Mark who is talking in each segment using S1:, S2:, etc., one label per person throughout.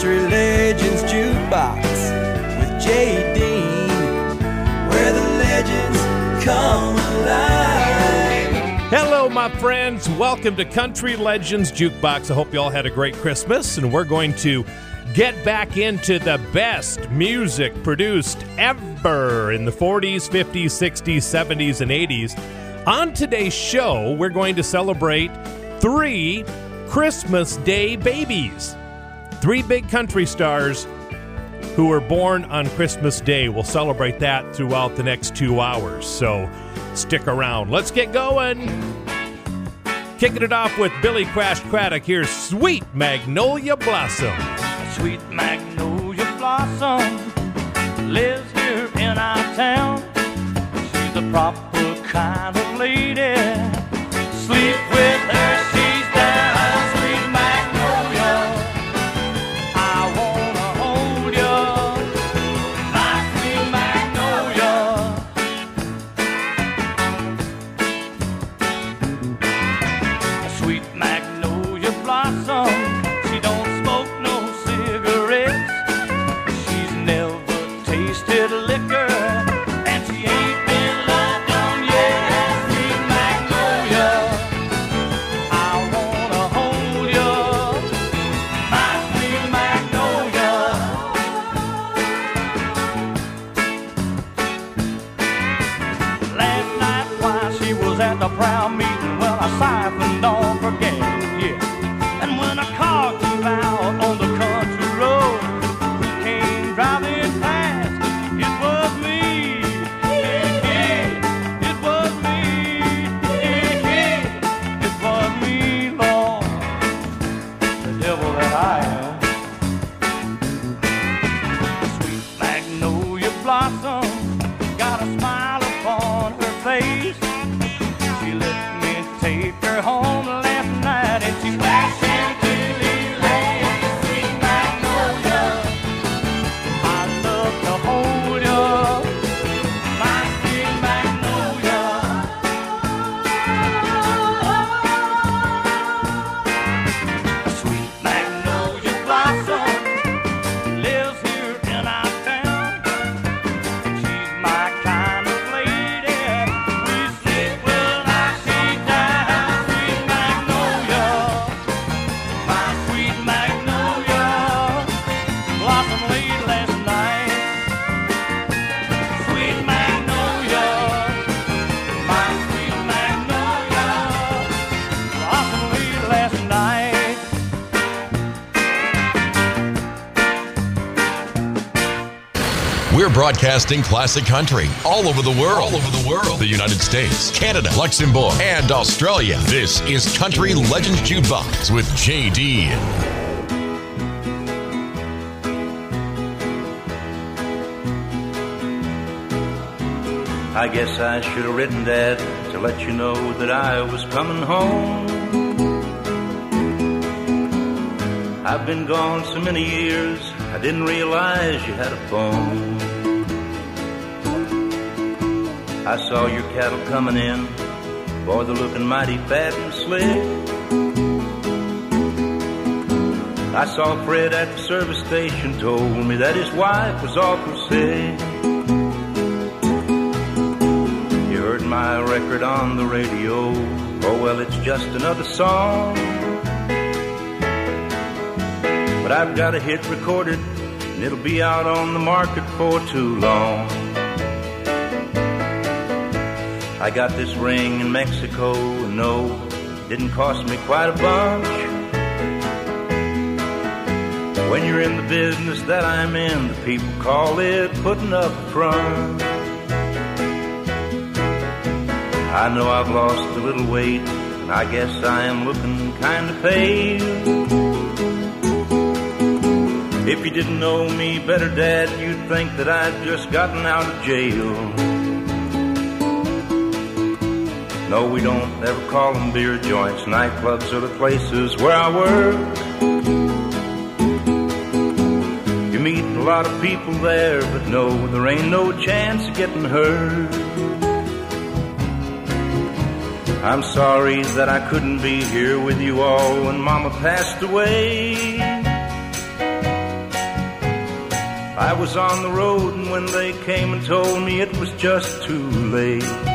S1: Country Legends Jukebox with Jay Dean, where the legends come alive.
S2: Hello, my friends. Welcome to Country Legends Jukebox. I hope you all had a great Christmas, and we're going to get back into the best music produced ever in the 40s, 50s, 60s, 70s, and 80s. On today's show, we're going to celebrate three Christmas Day babies. Three big country stars who were born on Christmas Day. We'll celebrate that throughout the next two hours. So stick around. Let's get going. Kicking it off with Billy Crash Craddock. Here's Sweet Magnolia Blossom.
S3: Sweet magnolia blossom lives here in our town. She's a proper kind of lady. Sleep with her,
S4: broadcasting classic country all over the world. All over the world. The United States, Canada, Luxembourg, and Australia. This is Country Legends Jukebox with JD.
S5: I guess I should have written that to let you know that I was coming home. I've been gone so many years, I didn't realize you had a phone. I saw your cattle coming in, boy, they're looking mighty fat and slick. I saw Fred at the service station, told me that his wife was awful sick. You heard my record on the radio. Oh, well, it's just another song. But I've got a hit recorded, and it'll be out on the market for too long. I got this ring in Mexico, no, didn't cost me quite a bunch. When you're in the business that I'm in, the people call it putting up a front. I know I've lost a little weight, and I guess I am looking kind of pale. If you didn't know me better, Dad, you'd think that I'd just gotten out of jail. No, we don't ever call them beer joints. Nightclubs are the places where I work. You meet a lot of people there, but no, there ain't no chance of getting hurt. I'm sorry that I couldn't be here with you all when Mama passed away. I was on the road, and when they came and told me it was just too late.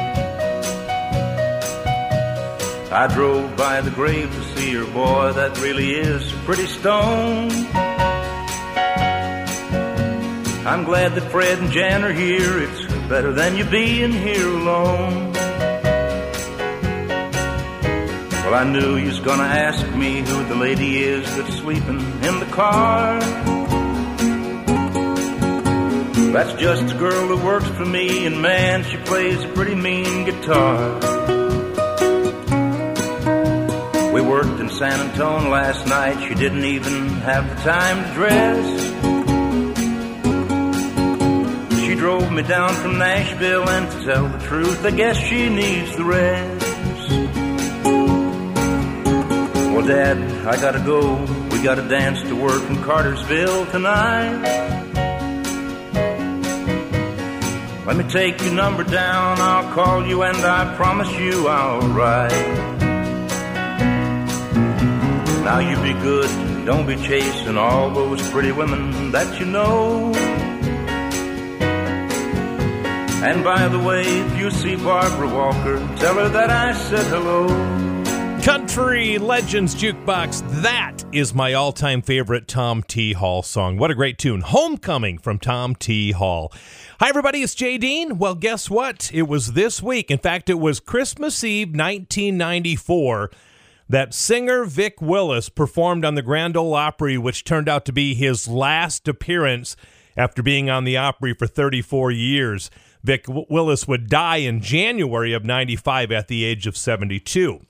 S5: I drove by the grave to see her, boy, that really is a pretty stone. I'm glad that Fred and Jan are here, it's better than you being here alone. Well, I knew you was gonna ask me who the lady is that's sleeping in the car. That's just a girl that works for me, and man, she plays a pretty mean guitar. In San Antone last night, she didn't even have the time to dress. She drove me down from Nashville, and to tell the truth, I guess she needs the rest. Well, Dad, I gotta go. We gotta dance to work in Cartersville tonight. Let me take your number down, I'll call you and I promise you I'll write. Now you be good, don't be chasing all those pretty women that you know. And by the way, if you see Barbara Walker, tell her that I said hello.
S2: Country Legends Jukebox. That is my all time favorite Tom T. Hall song. What a great tune. Homecoming from Tom T. Hall. Hi, everybody. It's Jay Dean. Well, guess what? It was this week. In fact, it was Christmas Eve 1994 that singer Vic Willis performed on the Grand Ole Opry, which turned out to be his last appearance after being on the Opry for 34 years. Vic Willis would die in January of 95 at the age of 72.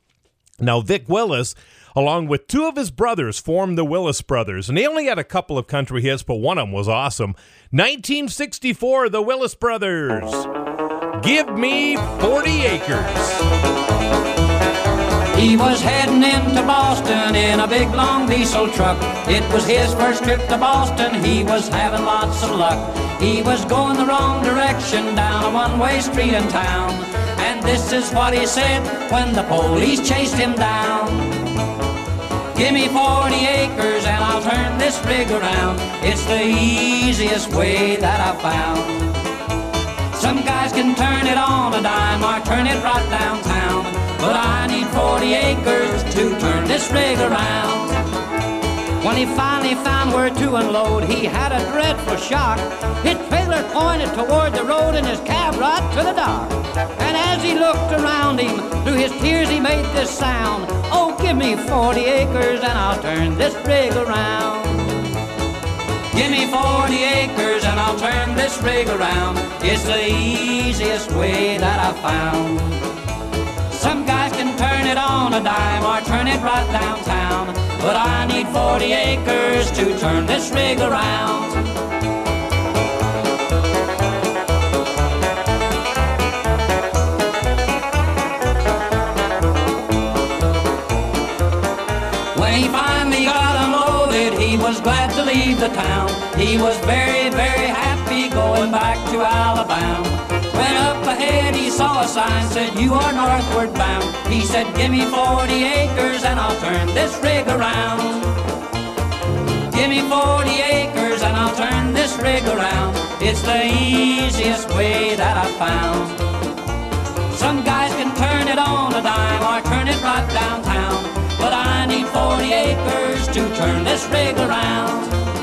S2: Now, Vic Willis along with two of his brothers, formed the Willis Brothers. And they only had a couple of country hits, but one of them was awesome. 1964, the Willis Brothers. Give me 40 acres.
S6: He was heading into Boston in a big long diesel truck. It was his first trip to Boston. He was having lots of luck. He was going the wrong direction down a one-way street in town. And this is what he said when the police chased him down. Give me 40 acres and I'll turn this rig around. It's the easiest way that I've found. Some guys can turn it on a dime or turn it right downtown. But I need 40 acres to turn this rig around. When he finally found where to unload, he had a dreadful shock. His trailer pointed toward the road and his cab right to the dock. And as he looked around him, through his tears he made this sound. Oh, give me 40 acres and I'll turn this rig around. Give me 40 acres and I'll turn this rig around. It's the easiest way that I've found. Turn it on a dime or turn it right downtown. But I need 40 acres to turn this rig around. When he finally got unloaded, he was glad to leave the town. He was very, very happy going back to Alabama. Saw a sign said, You are northward bound. He said, Give me 40 acres and I'll turn this rig around. Give me 40 acres and I'll turn this rig around. It's the easiest way that I've found. Some guys can turn it on a dime or turn it right downtown. But I need 40 acres to turn this rig around.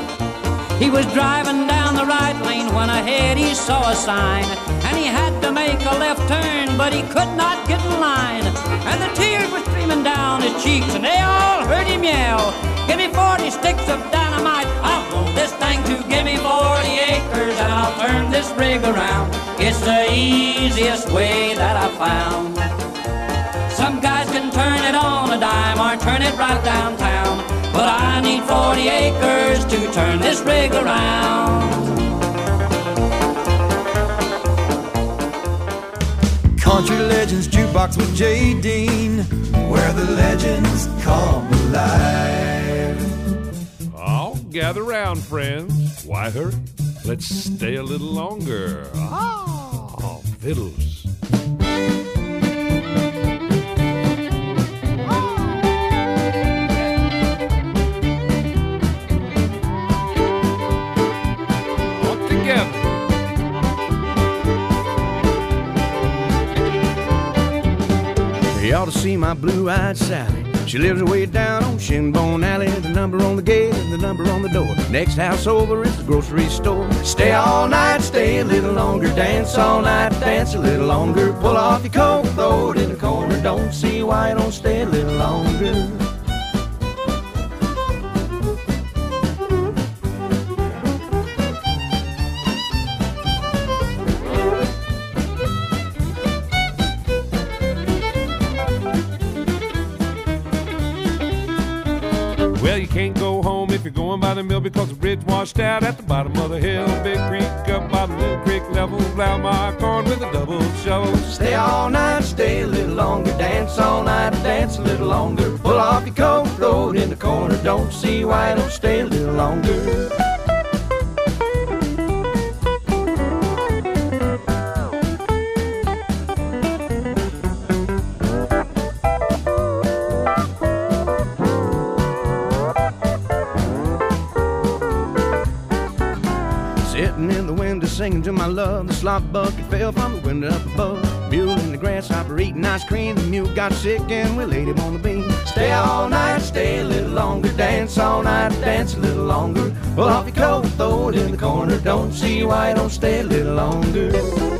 S6: He was driving down the right lane when ahead he saw a sign and he had to make a left turn, but he could not get in line. And the tears were streaming down his cheeks, and they all heard him yell, Give me 40 sticks of dynamite. I'll blow this thing to give me 40 acres, and I'll turn this rig around. It's the easiest way that I found. Some guys can turn it on a dime or turn it right downtown, but I need 40 acres to turn this rig around.
S1: Country Legends Jukebox with Jay Dean, where the legends come alive.
S7: Oh, gather round, friends. Why hurry? Let's stay a little longer. Ah, fiddles.
S8: Ought to see my blue-eyed Sally. She lives way down on Shinbone Alley. The number on the gate and the number on the door. Next house over is the grocery store. Stay all night, stay a little longer. Dance all night, dance a little longer. Pull off your coat, throw it in the corner. Don't see why you don't stay a little longer.
S7: Because washed out at the bottom of the hill. Big creek up by the little creek level. Plow my corn with a double shovel.
S8: Stay all night, stay a little longer. Dance all night, dance a little longer. Pull off your coat, throw it in the corner. Don't see why you don't stay a little longer. Slop bucket fell from the window up above. Mule in the grasshopper eating ice cream. The mule got sick and we laid him on the beam. Stay all night, stay a little longer. Dance all night, dance a little longer. Pull off your coat, throw it in the corner. Don't see why don't stay a little longer.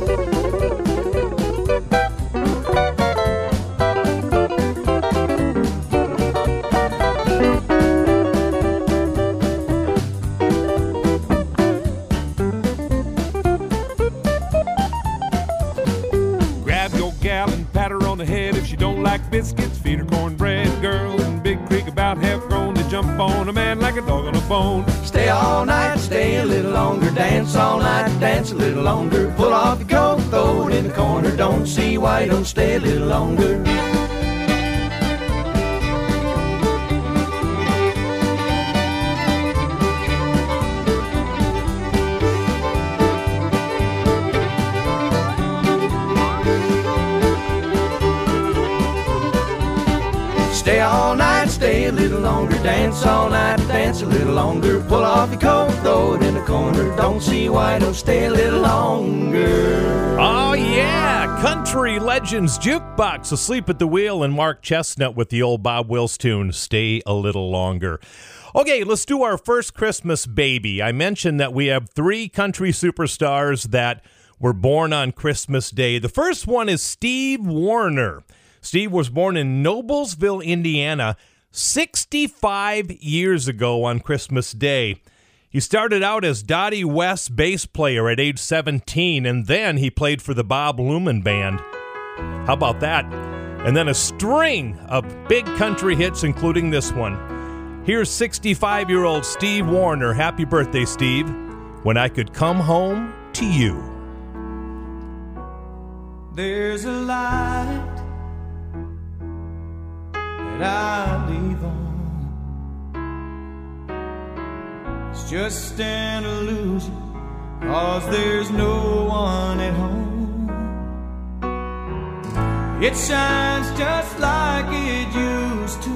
S8: Longer. Pull off your coat, throw it in the corner. Don't see why you don't stay Dance all night, dance a little longer. Pull off your coat, throw it in the corner. Don't see why don't stay a little longer.
S2: Oh, yeah. Country Legends Jukebox, Asleep at the Wheel, and Mark Chesnutt with the old Bob Wills tune, Stay a Little Longer. Okay, let's do our first Christmas baby. I mentioned that we have three country superstars that were born on Christmas Day. The first one is Steve Wariner. Steve was born in Noblesville, Indiana, 65 years ago on Christmas Day. He started out as Dottie West's bass player at age 17, and then he played for the Bob Luman Band. How about that? And then a string of big country hits, including this one. Here's 65 year old Steve Wariner. Happy birthday, Steve. When I could come home to you.
S8: There's a light that I leave on. It's just an illusion, cause there's no one at home. It shines just like it used to.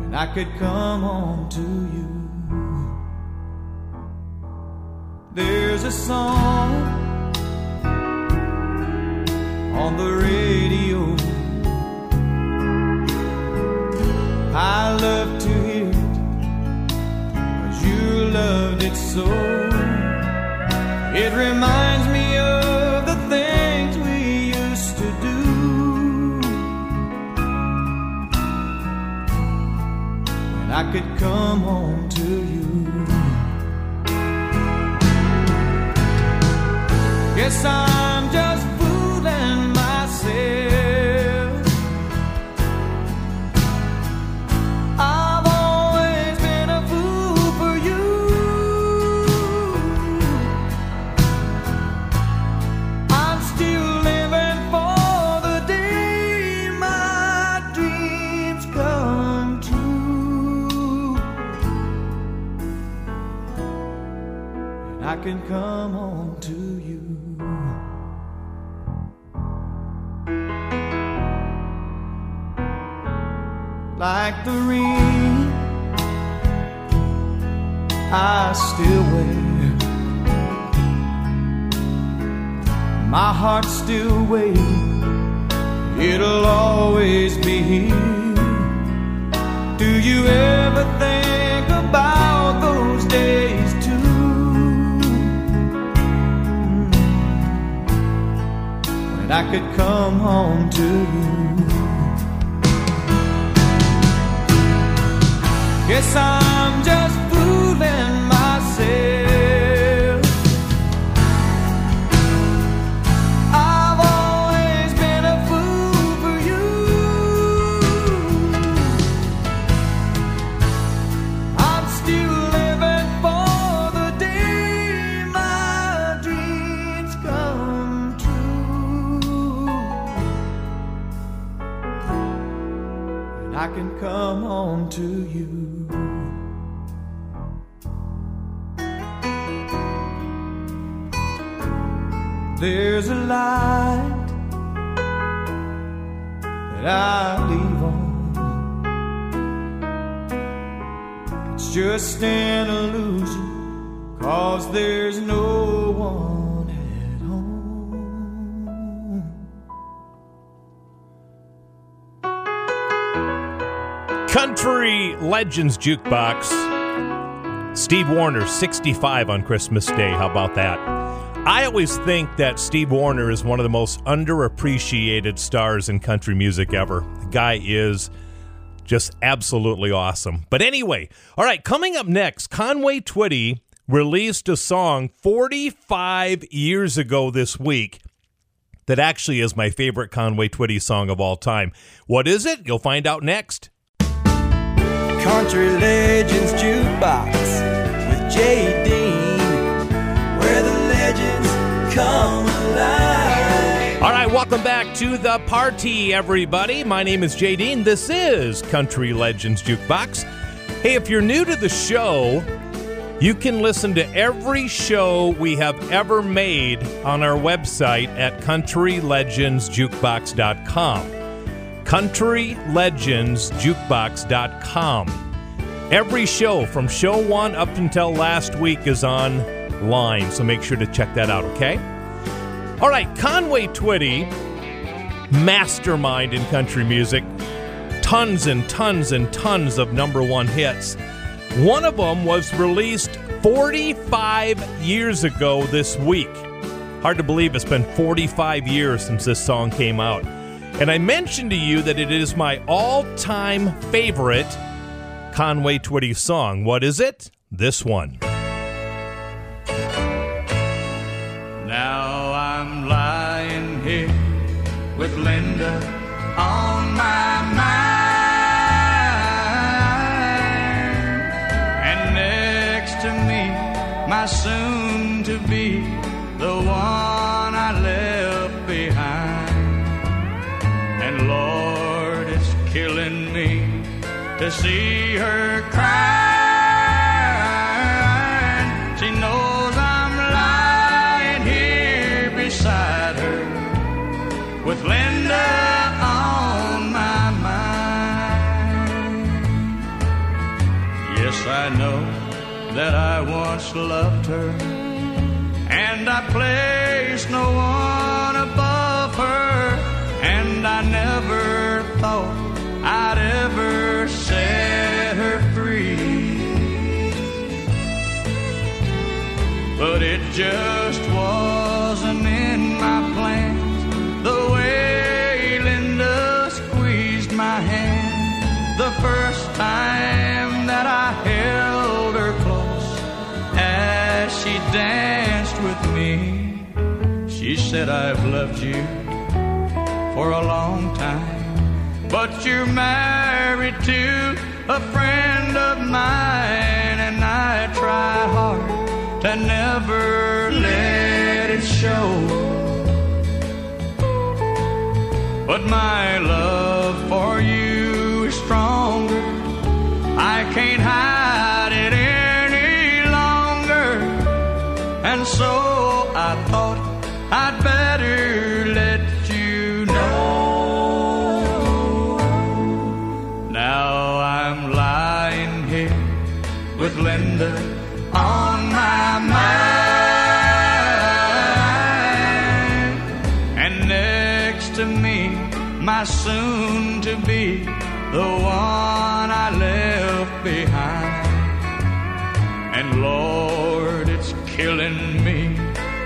S8: When I could come home to you. There's a song on the radio. I love to hear it, cause you loved it so. It reminds me of the things we used to do. When I could come home to you. Guess I'm just can come home to you. Like the ring I still wear My heart's still waiting, it'll always be here. Do you ever think about When I could come home to you. Guess I'm just I can come home to you. There's a light that I leave on. It's just an illusion, cause there's no one
S2: Legends Jukebox. Steve Wariner, 65 on Christmas Day. How about that? I always think that Steve Wariner is one of the most underappreciated stars in country music ever. The guy is just absolutely awesome. But anyway, all right, coming up next, Conway Twitty released a song 45 years ago this week that actually is my favorite Conway Twitty song of all time. What is it? You'll find out next.
S8: Country Legends Jukebox with Jay Dean, where the legends come alive.
S2: All right, welcome back to the party, everybody. My name is Jay Dean. This is Country Legends Jukebox. Hey, if you're new to the show, you can listen to every show we have ever made on our website at countrylegendsjukebox.com. countrylegendsjukebox.com. Every show from show one up until last week is online, so make sure to check that out, okay? All right, Conway Twitty, mastermind in country music, tons and tons and tons of number one hits. One of them was released 45 years ago this week. Hard to believe it's been 45 years since this song came out. And I mentioned to you that it is my all time favorite Conway Twitty song. What is it? This one.
S3: Now I'm lying here with Linda on my mind. And next to me, my soon see her crying. She knows I'm lying here beside her with Linda on my mind. Yes, I know that I once loved her, and I placed no one But it just wasn't in my plans the way Linda squeezed my hand the first time that I held her close as she danced with me. She said, I've loved you for a long time. But you're married to a friend of mine, to never let it show. But my love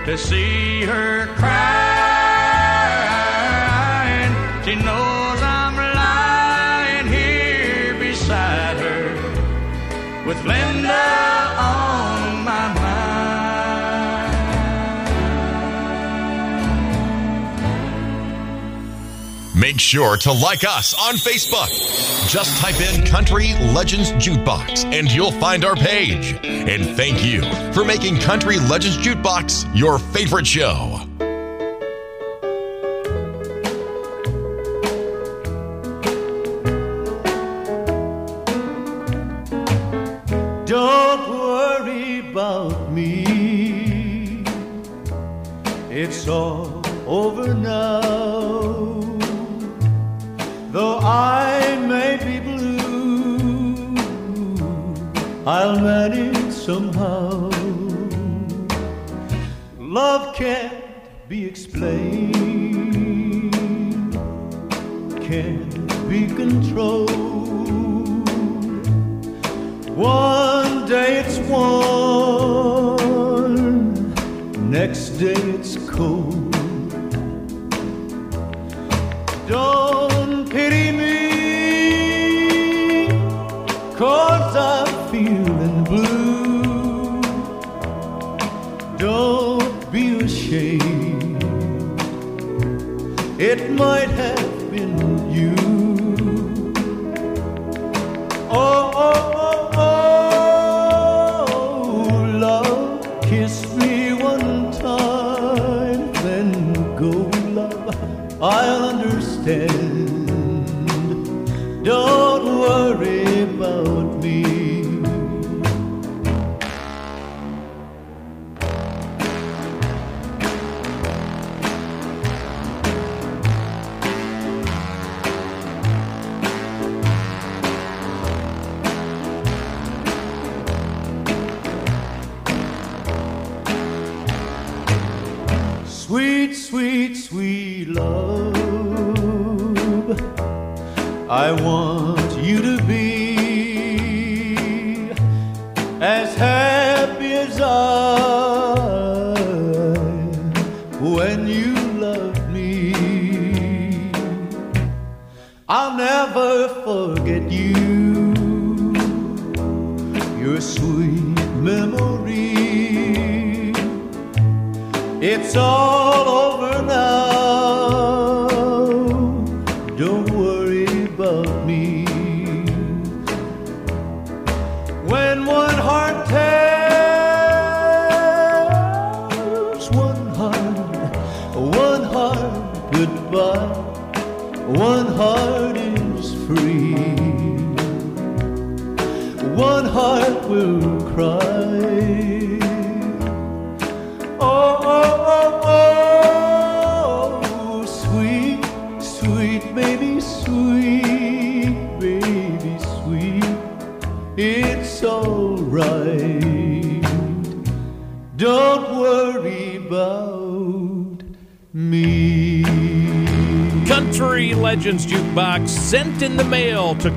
S3: to see her crying.
S4: Make sure to like us on Facebook. Just type in Country Legends Jukebox and you'll find our page. And thank you for making Country Legends Jukebox your favorite show.
S8: I'll manage somehow. Love can't be explained, can't be controlled. One day it's one, next day it's might have been you. Oh, oh, oh, oh, love, kiss me one time, then go, love. I'll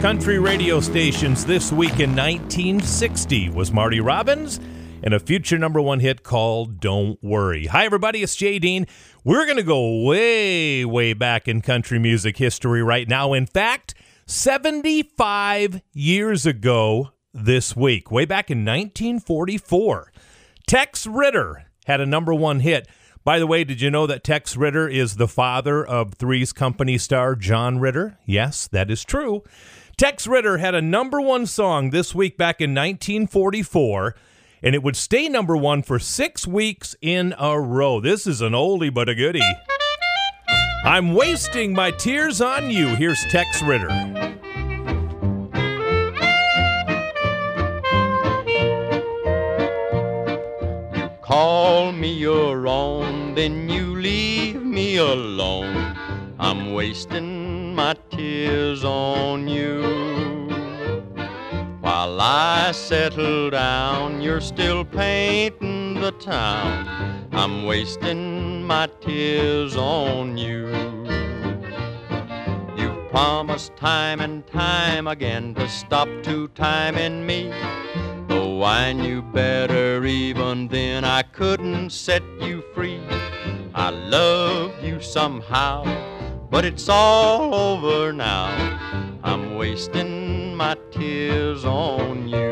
S2: country radio stations this week in 1960 was Marty Robbins and a future number one hit called Don't Worry. Hi, everybody, it's Jay Dean. We're going to go way, way back in country music history right now. In fact, 75 years ago this week, way back in 1944, Tex Ritter had a number one hit. By the way, did you know that Tex Ritter is the father of Three's Company star John Ritter? Yes, that is true. Tex Ritter had a number one song this week back in 1944, and it would stay number one for six weeks in a row. This is an oldie but a goodie. I'm wasting my tears on you. Here's Tex Ritter.
S9: Call me your own, then you leave me alone. I'm wasting my tears on you. While I settle down, you're still painting the town. I'm wasting my tears on you. You've promised time and time again to stop to time in me. Though I knew better even then, I couldn't set you free. I love you somehow but it's all over now. I'm wasting my tears on you.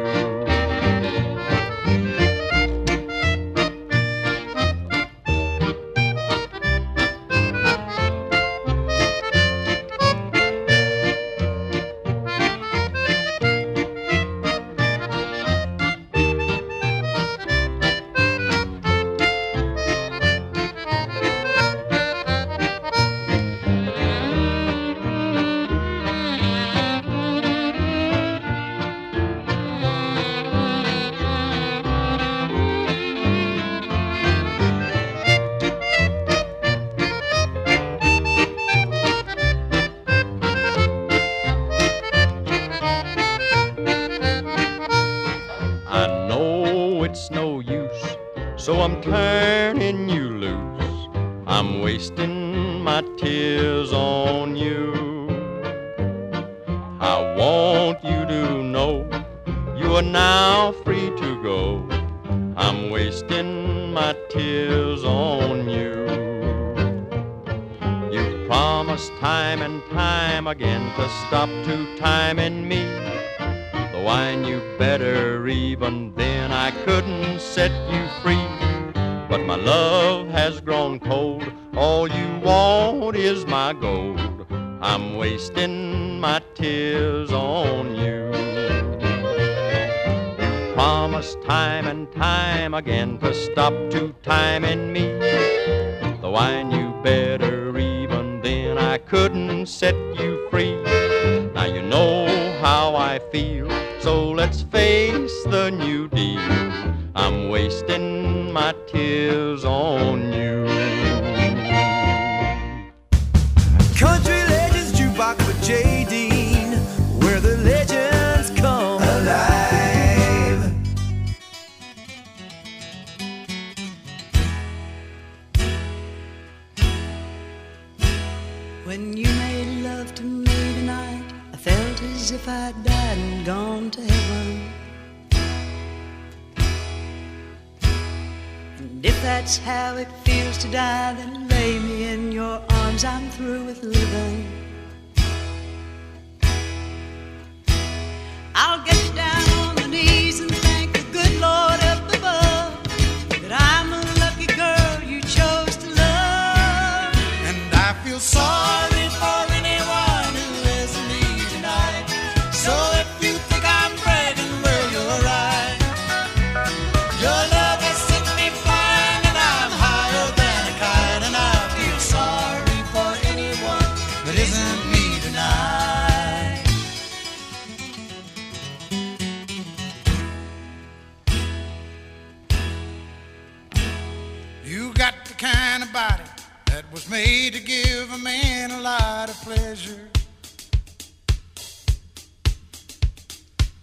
S9: You
S10: got the kind of body that was made to give a man a lot of pleasure.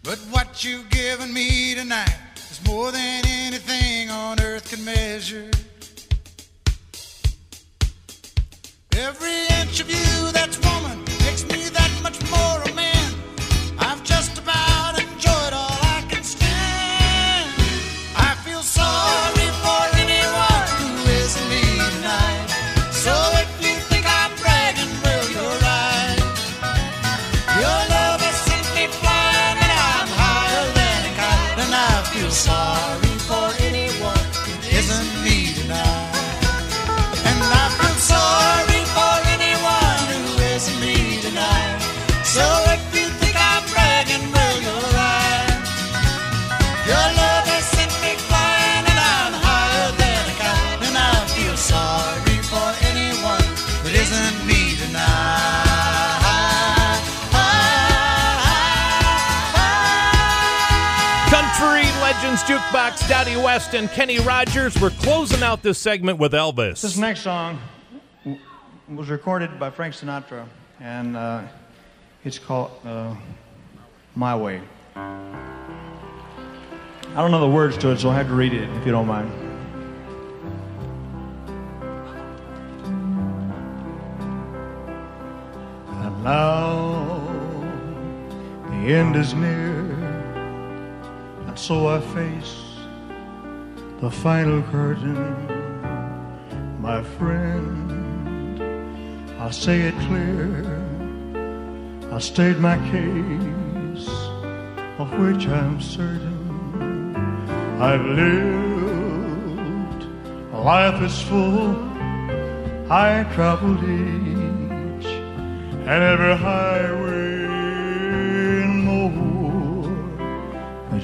S10: But what you've given me tonight is more than anything on earth can measure. Every inch of you that's woman makes me that much more.
S2: Jukebox, Dottie West, and Kenny Rogers. We're closing out this segment with Elvis.
S11: This next song was recorded by Frank Sinatra, and uh, it's called uh, My Way. I don't know the words to it, so I'll have to read it if you don't mind. And now the end is near so I face the final curtain. My friend, I'll say it clear. I state my case, of which I'm certain. I've lived, life is full. I traveled each and every highway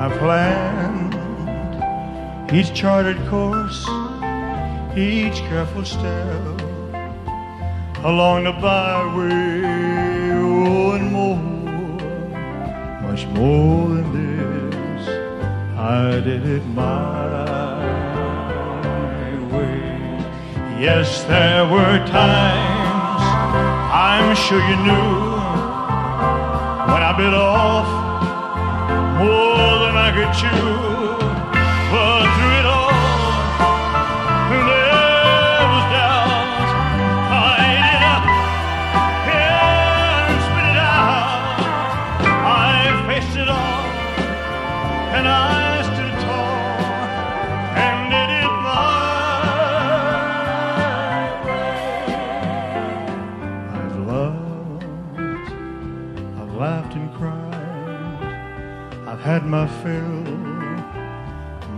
S11: I planned each charted course, each careful step along the byway, oh, and more, much more than this. I did it my way. Yes, there were times I'm sure you knew when I bit off more than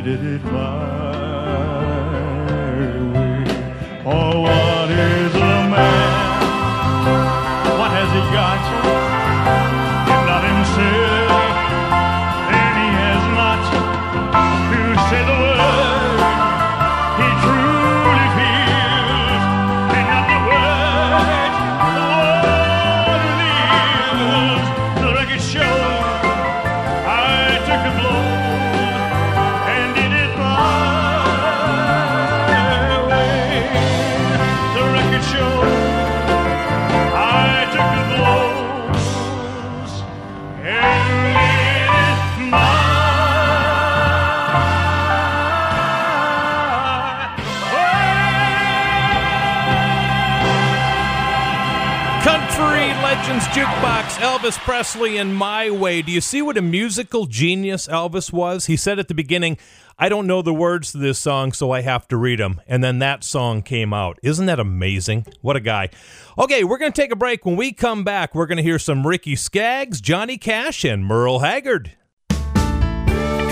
S11: I did it my
S2: Jukebox, Elvis Presley and My Way. Do you see what a musical genius Elvis was? He said at the beginning, I don't know the words to this song, so I have to read them. And then that song came out. Isn't that amazing? What a guy. Okay, we're going to take a break. When we come back, we're going to hear some Ricky Skaggs, Johnny Cash, and Merle Haggard.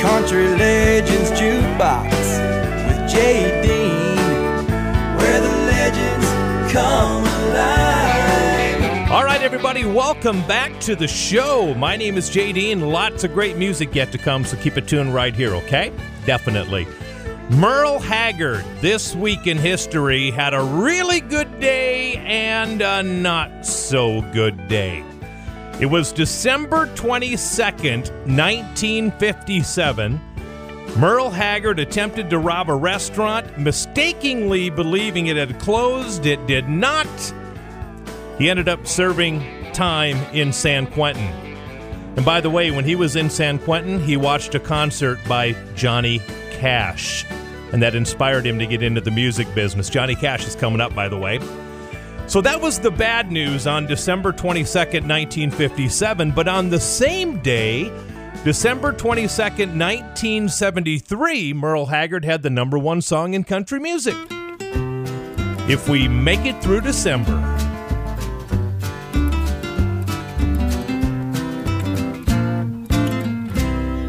S8: Country Legends Jukebox with Dean, where the legends come alive.
S2: Right, everybody, welcome back to the show. My name is JD, and lots of great music yet to come, so keep it tuned right here, okay? Definitely. Merle Haggard, this week in history, had a really good day and a not so good day. It was December 22nd, 1957. Merle Haggard attempted to rob a restaurant, mistakenly believing it had closed. It did not. He ended up serving time in San Quentin. And by the way, when he was in San Quentin, he watched a concert by Johnny Cash. And that inspired him to get into the music business. Johnny Cash is coming up, by the way. So that was the bad news on December 22nd, 1957. But on the same day, December 22nd, 1973, Merle Haggard had the number one song in country music. If we make it through December.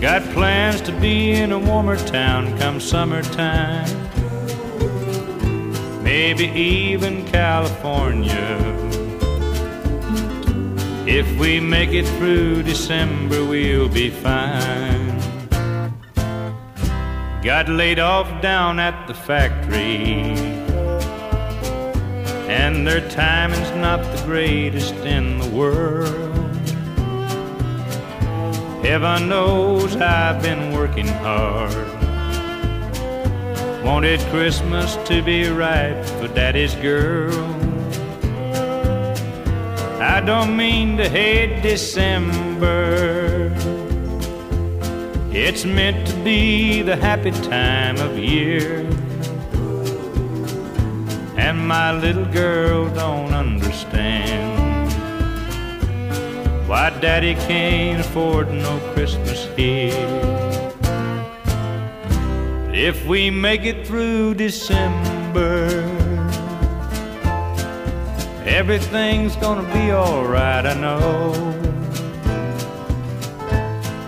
S3: got plans to be in a warmer town come summertime, maybe even California. If we make it through December, we'll be fine. Got laid off down at the factory, and their timing's not the greatest in the world. Heaven knows I've been working hard. Wanted Christmas to be right for Daddy's girl. I don't mean to hate December. It's meant to be the happy time of year. And my little girl don't understand why Daddy can't afford no Christmas here. But If we make it through December, Everything's gonna be alright, I know.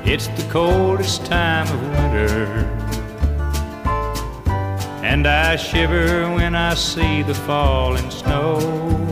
S3: It's the coldest time of winter, and I shiver when I see the falling snow.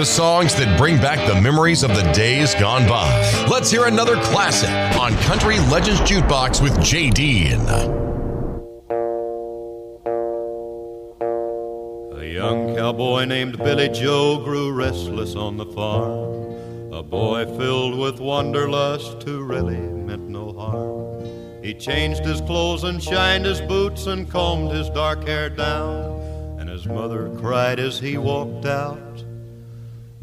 S4: The songs that bring back the memories of the days gone by. Let's hear another classic on Country Legends Jukebox with Jay Dean.
S9: A young cowboy named Billy Joe grew restless on the farm. A boy filled with wanderlust who really meant no harm. He changed his clothes and shined his boots and combed his dark hair down. And his mother cried as he walked out.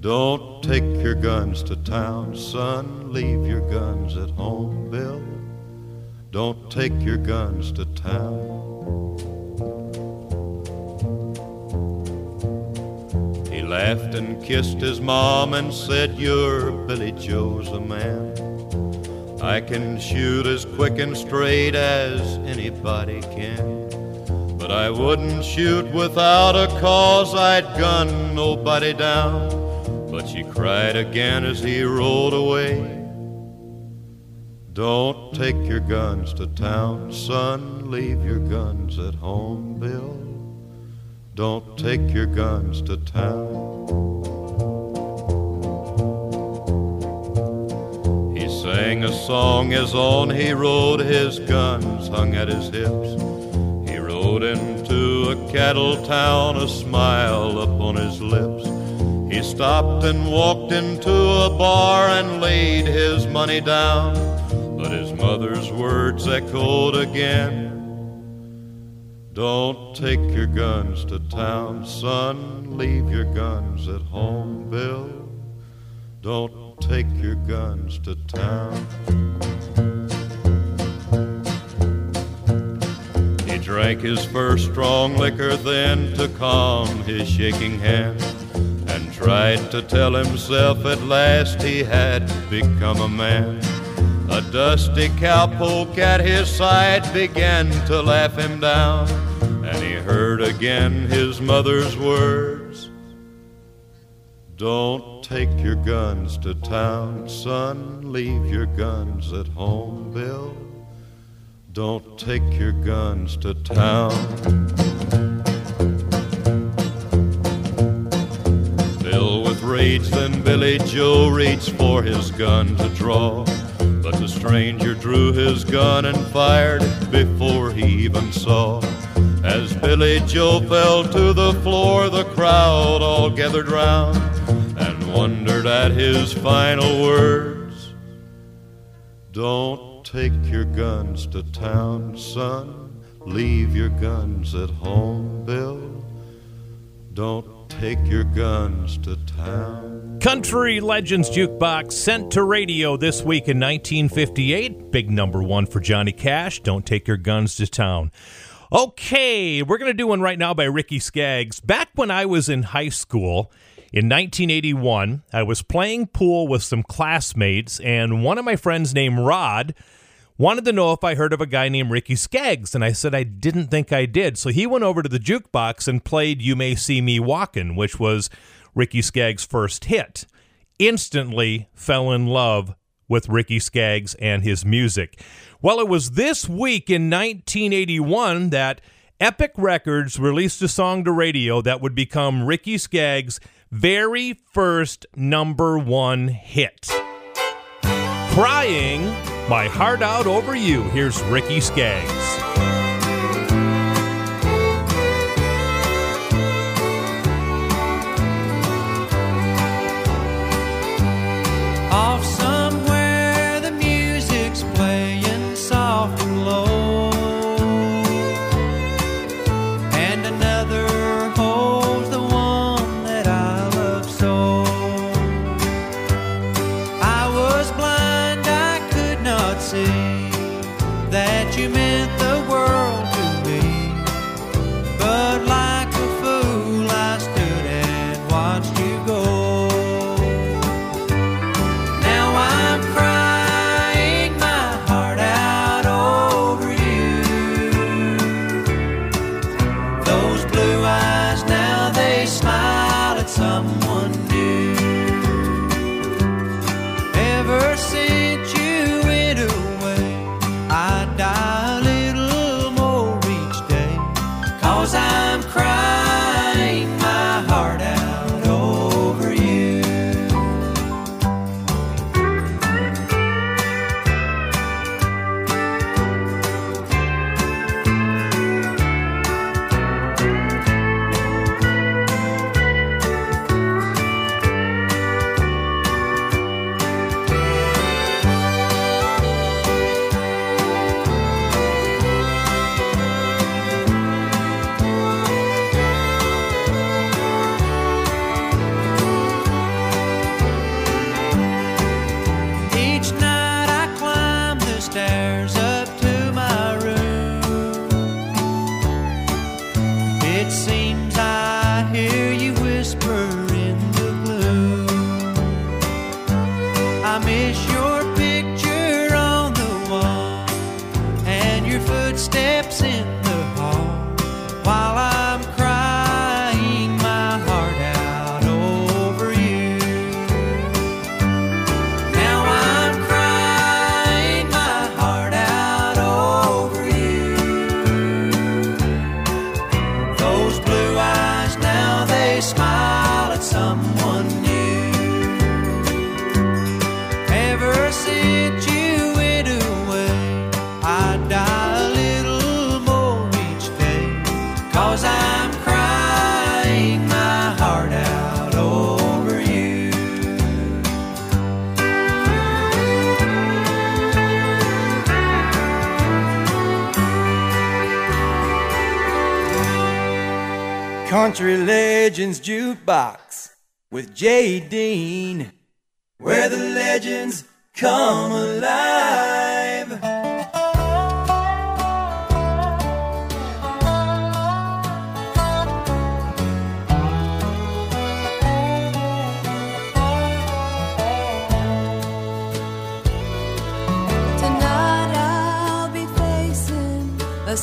S9: Don't take your guns to town, son. Leave your guns at home, Bill. Don't take your guns to town. He laughed and kissed his mom and said, You're Billy Joe's a man. I can shoot as quick and straight as anybody can. But I wouldn't shoot without a cause, I'd gun nobody down. She cried again as he rolled away. Don't take your guns to town, son. Leave your guns at home, Bill. Don't take your guns to town. He sang a song as on he rode, his guns hung at his hips. He rode into a cattle town, a smile upon his lips. He stopped and walked into a bar and laid his money down. But his mother's words echoed again. Don't take your guns to town, son. Leave your guns at home, Bill. Don't take your guns to town. He drank his first strong liquor then to calm his shaking hand and tried to tell himself at last he had become a man. A dusty cowpoke at his side began to laugh him down, and he heard again his mother's words Don't take your guns to town, son. Leave your guns at home, Bill. Don't take your guns to town. Rage, then Billy Joe reached for his gun to draw. But the stranger drew his gun and fired before he even saw. As Billy Joe fell to the floor, the crowd all gathered round and wondered at his final words. Don't take your guns to town, son. Leave your guns at home, Bill. Don't take your guns to town.
S8: Country Legends Jukebox sent to radio this week in 1958. Big number one for Johnny Cash. Don't take your guns to town. Okay, we're going to do one right now by Ricky Skaggs. Back when I was in high school in 1981, I was playing pool with some classmates, and one of my friends named Rod wanted to know if I heard of a guy named Ricky Skaggs, and I said I didn't think I did. So he went over to the jukebox and played You May See Me Walkin', which was Ricky Skaggs' first hit. Instantly fell in love with Ricky Skaggs and his music. Well, it was this week in 1981 that Epic Records released a song to radio that would become Ricky Skaggs' very first number one hit. Crying My Heart Out Over You. Here's Ricky Skaggs.
S1: Country Legends Jukebox with Jay Dean, where the legends come alive.
S12: Tonight I'll be facing a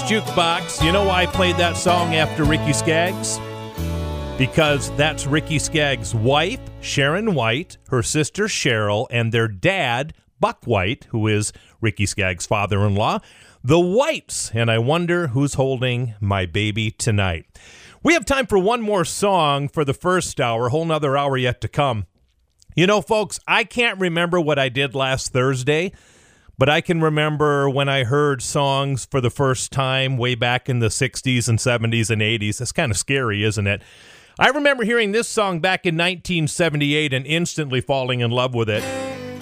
S2: Jukebox. You know why I played that song after Ricky Skaggs? Because that's Ricky Skaggs' wife, Sharon White, her sister Cheryl, and their dad, Buck White, who is Ricky Skaggs' father in law, the Whites. And I wonder who's holding my baby tonight. We have time for one more song for the first hour, a whole nother hour yet to come. You know, folks, I can't remember what I did last Thursday, but I can remember when I heard songs for the first time way back in the 60s and 70s and 80s. That's kind of scary, isn't it? I remember hearing this song back in 1978 and instantly falling in love with it.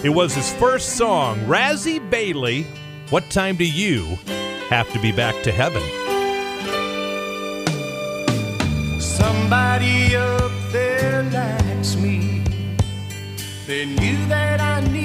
S2: It was his first song, Razzy Bailey. What time do you have to be back to heaven?
S13: Somebody up there likes me. They knew that I needed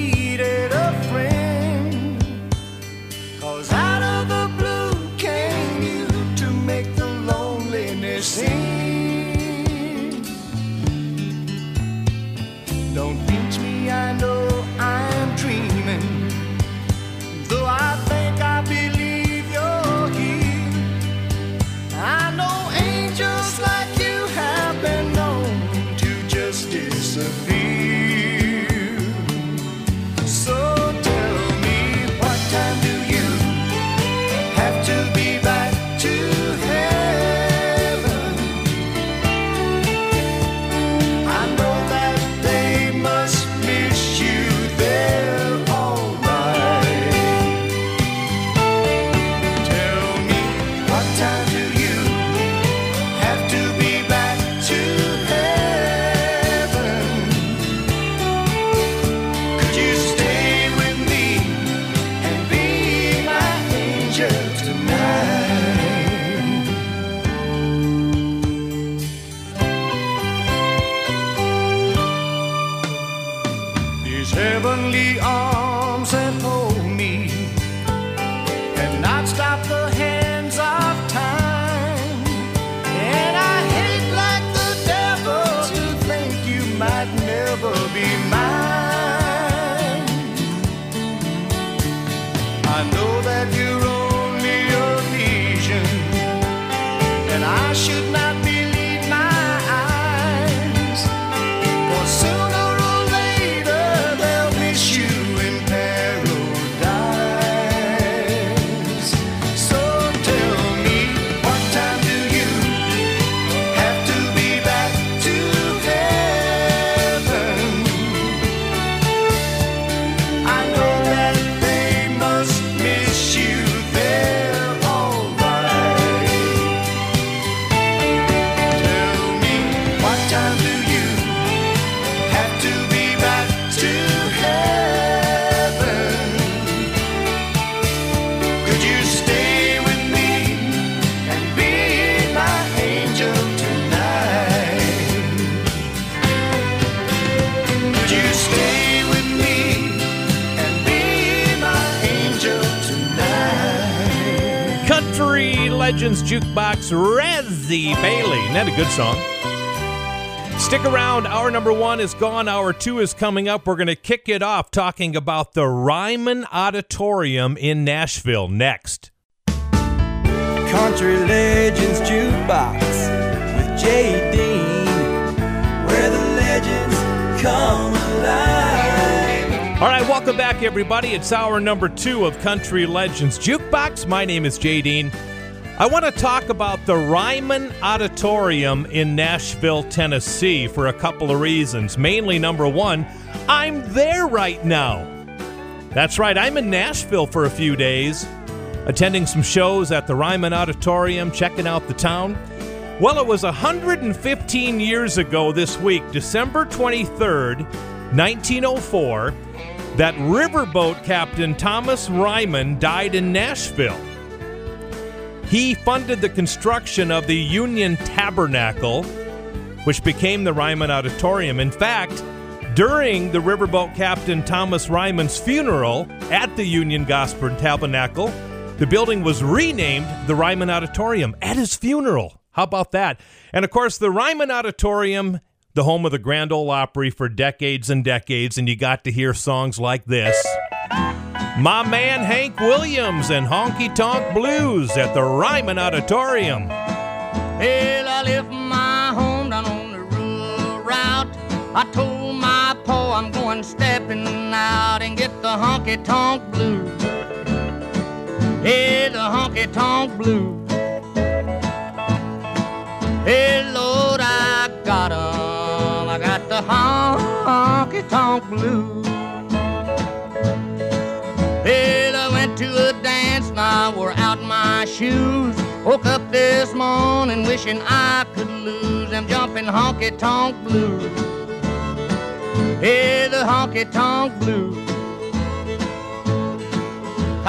S2: Jukebox, Razzy Bailey. Isn't that a good song? Stick around. Hour number one is gone. Hour two is coming up. We're going to kick it off talking about the Ryman Auditorium in Nashville next.
S1: Country Legends Jukebox with Jay Dean, where the legends come alive.
S2: All right, welcome back, everybody. It's hour number two of Country Legends Jukebox. My name is Jay Dean. I want to talk about the Ryman Auditorium in Nashville, Tennessee, for a couple of reasons. Mainly, number one, I'm there right now. That's right, I'm in Nashville for a few days, attending some shows at the Ryman Auditorium, checking out the town. Well, it was 115 years ago this week, December 23rd, 1904, that riverboat captain Thomas Ryman died in Nashville. He funded the construction of the Union Tabernacle, which became the Ryman Auditorium. In fact, during the riverboat captain Thomas Ryman's funeral at the Union Gospel Tabernacle, the building was renamed the Ryman Auditorium at his funeral. How about that? And of course, the Ryman Auditorium, the home of the Grand Ole Opry for decades and decades, and you got to hear songs like this. My man Hank Williams and Honky Tonk Blues at the Ryman Auditorium.
S14: Well, I left my home down on the rural route. I told my pa I'm going stepping out and get the honky tonk blues. Hey, the honky tonk blues. Hey, Lord, I got 'em. I got the honky tonk blues. I wore out my shoes. Woke up this morning wishing I could lose them jumping honky tonk blues. Hey, the honky tonk blues.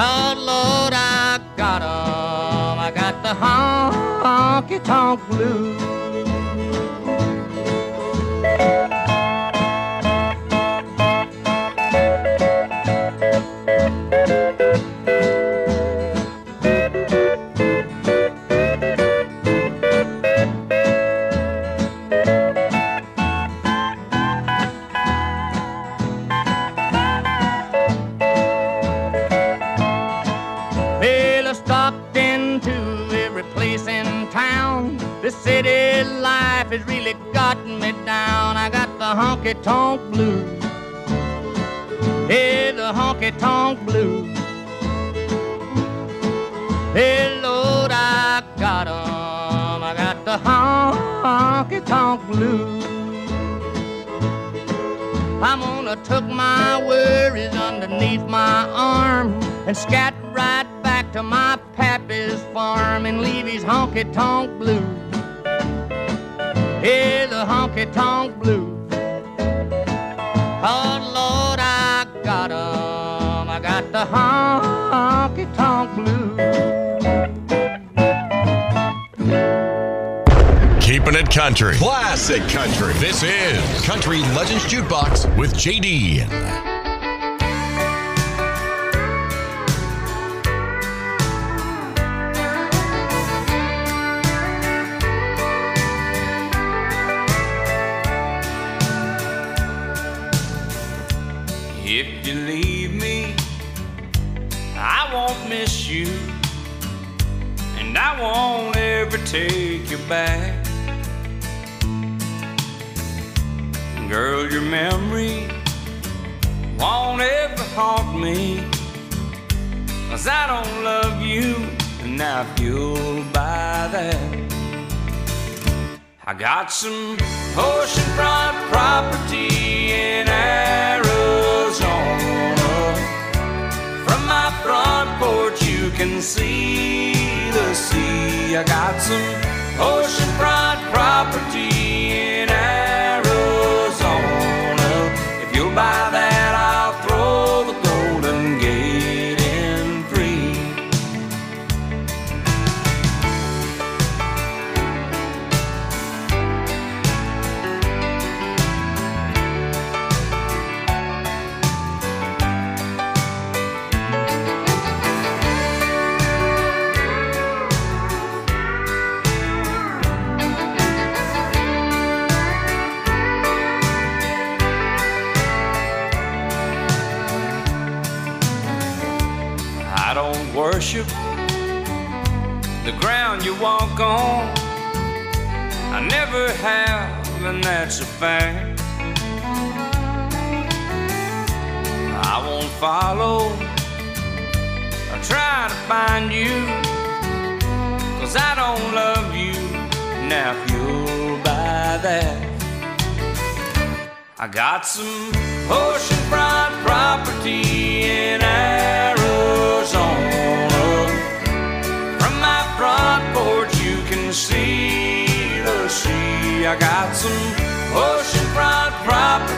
S14: Oh, Lord, I got 'em. I got the honky tonk blues. Honky tonk blues. Hey, the honky tonk blues. Hey, Lord, I got 'em. I got the honky tonk blues. I'm gonna tuck my worries underneath my arm and scat right back to my pappy's farm and leave his honky tonk blues. Hey, the honky tonk blues. Oh Lord, I got 'em. I got the honky tonk blues.
S4: Keeping it country. Classic country. This is Country Legends Jukebox with JD.
S3: Back. Girl, your memory won't ever haunt me, cause I don't love you, and I feel by that. I got some oceanfront property in Arizona. From my front porch, you can see the sea. I got some oceanfront property on. I never have, and that's a fact. I won't follow or try to find you, cause I don't love you. Now, if you'll buy that. I got some oceanfront property in Arizona. See oh, the sea. I got some oceanfront property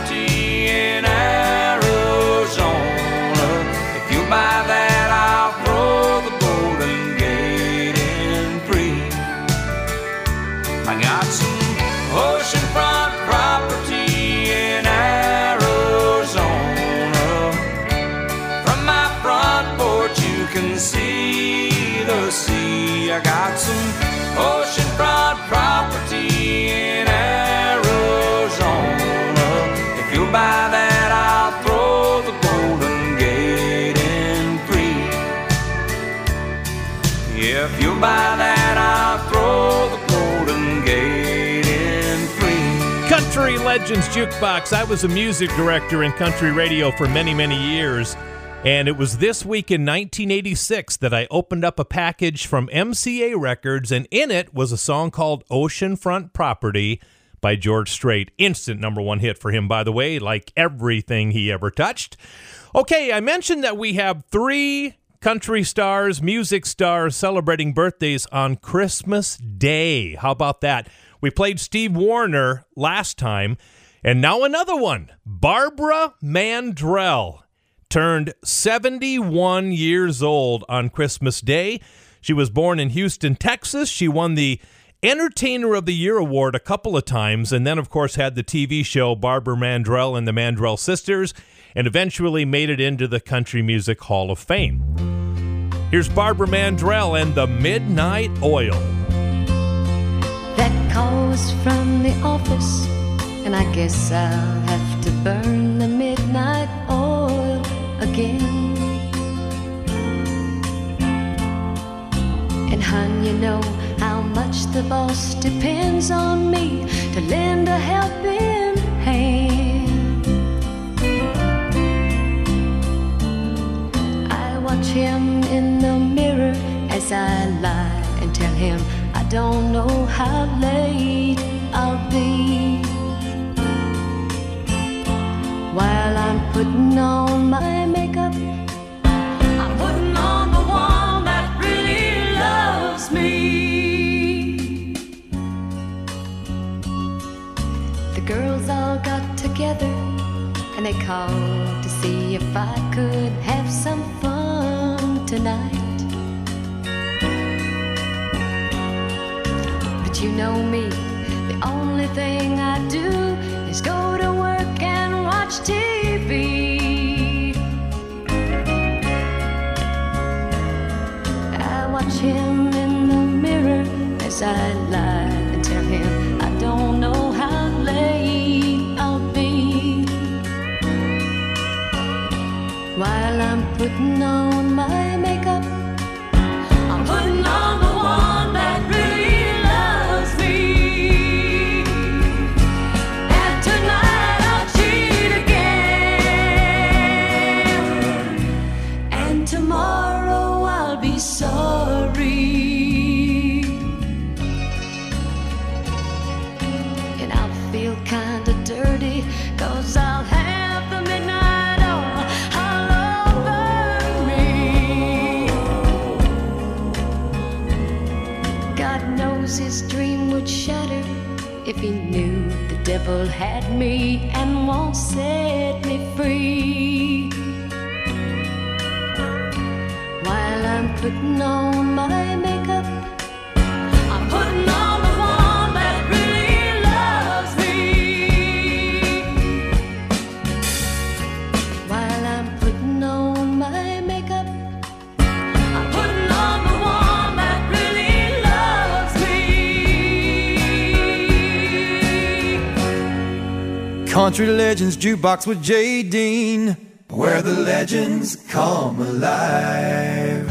S2: Legends Jukebox. I was a music director in country radio for many, many years. And it was this week in 1986 that I opened up a package from MCA Records, and in it was a song called Oceanfront Property by George Strait. Instant number one hit for him, by the way, like everything he ever touched. Okay, I mentioned that we have three country stars, music stars celebrating birthdays on Christmas Day. How about that? We played Steve Wariner last time, and now another one Barbara Mandrell turned 71 years old on Christmas Day. She was born in Houston, Texas. She won the Entertainer of the Year award a couple of times, and then, of course, had the TV show Barbara Mandrell and the Mandrell Sisters, and eventually made it into the Country Music Hall of Fame. Here's Barbara Mandrell and the Midnight Oil.
S15: That calls from the office, and I guess I'll have to burn the midnight oil again. And hun, you know how much the boss depends on me to lend a helping hand. I watch him in the mirror as I lie and tell him I don't know how late I'll be. While I'm putting on my makeup, I'm putting on the one that really loves me. The girls all got together and they called to see if I could have some fun tonight. But you know me, the only thing I do is go to work watch TV. I watch him in the mirror as I lie devil had me and won't set me free. While I'm putting on my
S1: Country Legends Jukebox with Jay Dean, where the legends come alive.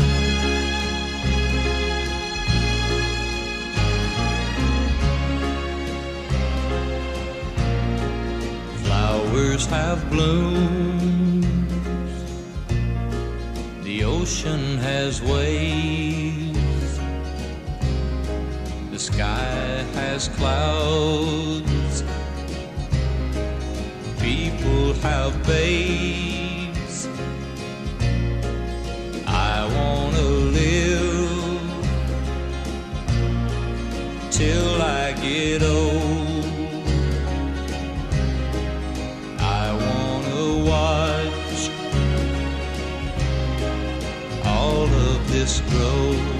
S3: Flowers have bloomed, the ocean has waves, the sky has clouds, people have babes. I wanna live till I get old. I wanna watch all of this grow.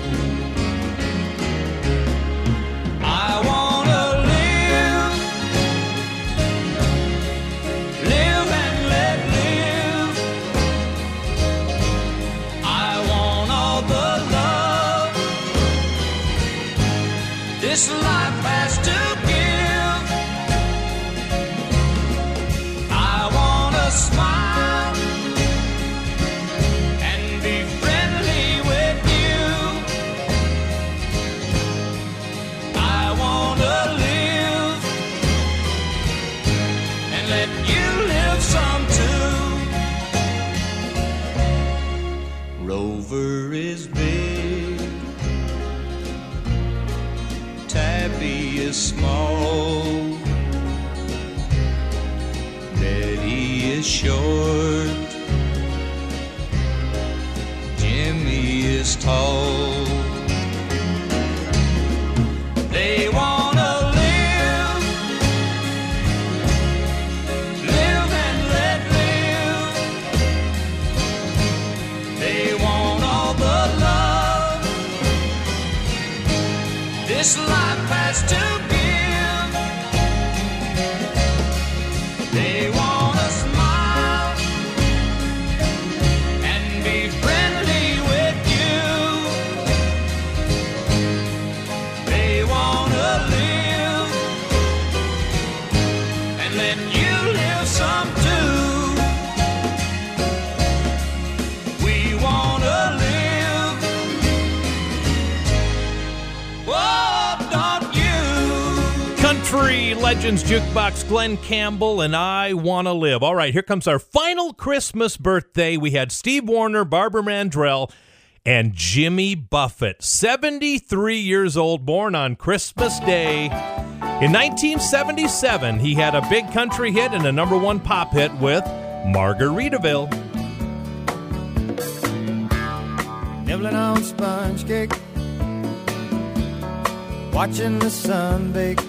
S2: Legends Jukebox, Glen Campbell, and I Want to Live. All right, here comes our final Christmas birthday. We had Steve Wariner, Barbara Mandrell, and Jimmy Buffett, 73 years old, born on Christmas Day. In 1977, he had a big country hit and a number one pop hit with Margaritaville.
S9: Nibbling on sponge cake, watching the sun bake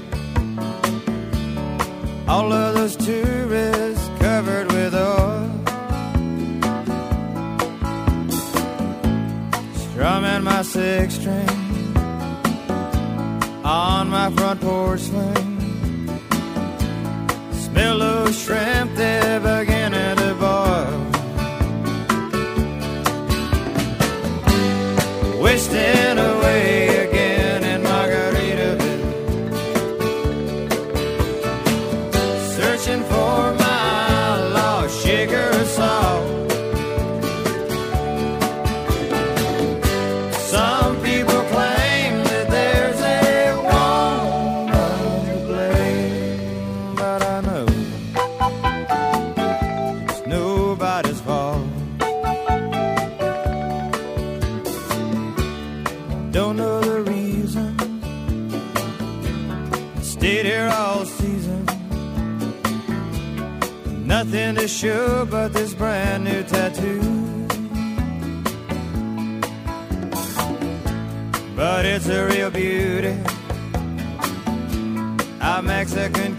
S9: all of those tourists covered with oil. Strumming my six string on my front porch swing. Smell of shrimp, they're beginning to boil. Wasting away. sure about this brand new tattoo. But it's a real beauty. A Mexican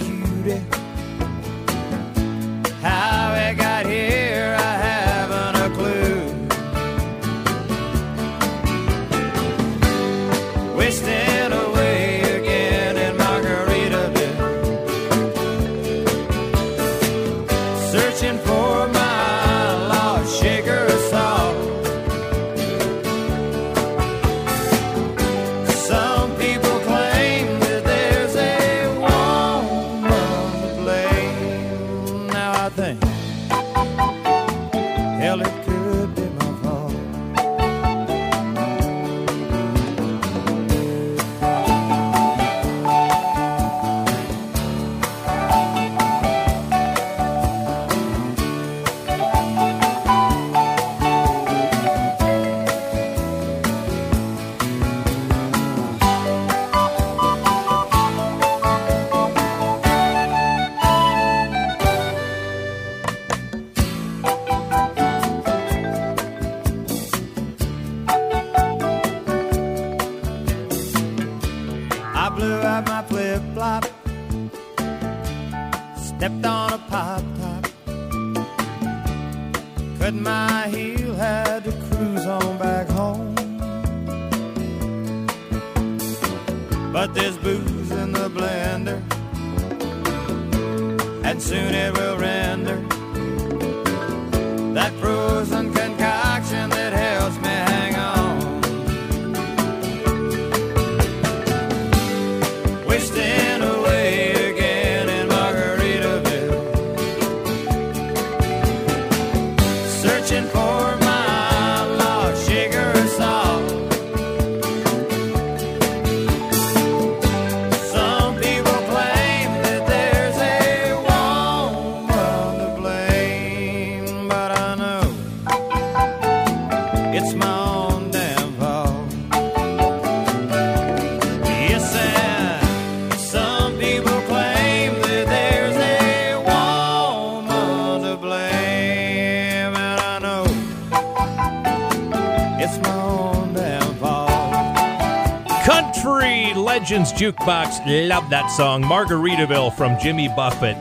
S2: Jukebox. Love that song. Margaritaville from Jimmy Buffett.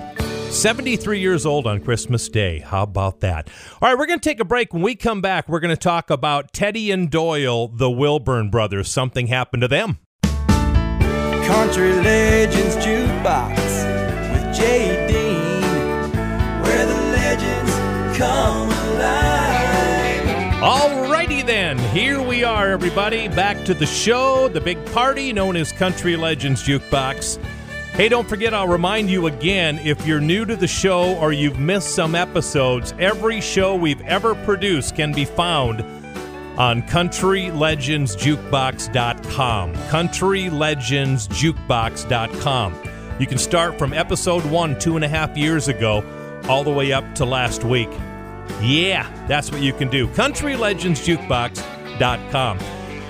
S2: 73 years old on Christmas Day. How about that? All right, we're going to take a break. When we come back, we're going to talk about Teddy and Doyle, the Wilburn brothers. Something happened to them.
S1: Country Legends Jukebox with Dean, where the legends come alive.
S2: Then, here we are, everybody. Back to the show, the big party known as Country Legends Jukebox. Hey, don't forget, I'll remind you again if you're new to the show or you've missed some episodes, every show we've ever produced can be found on countrylegendsjukebox.com. Countrylegendsjukebox.com. You can start from episode one, two and a half years ago, all the way up to last week. Yeah, that's what you can do. Countrylegendsjukebox.com.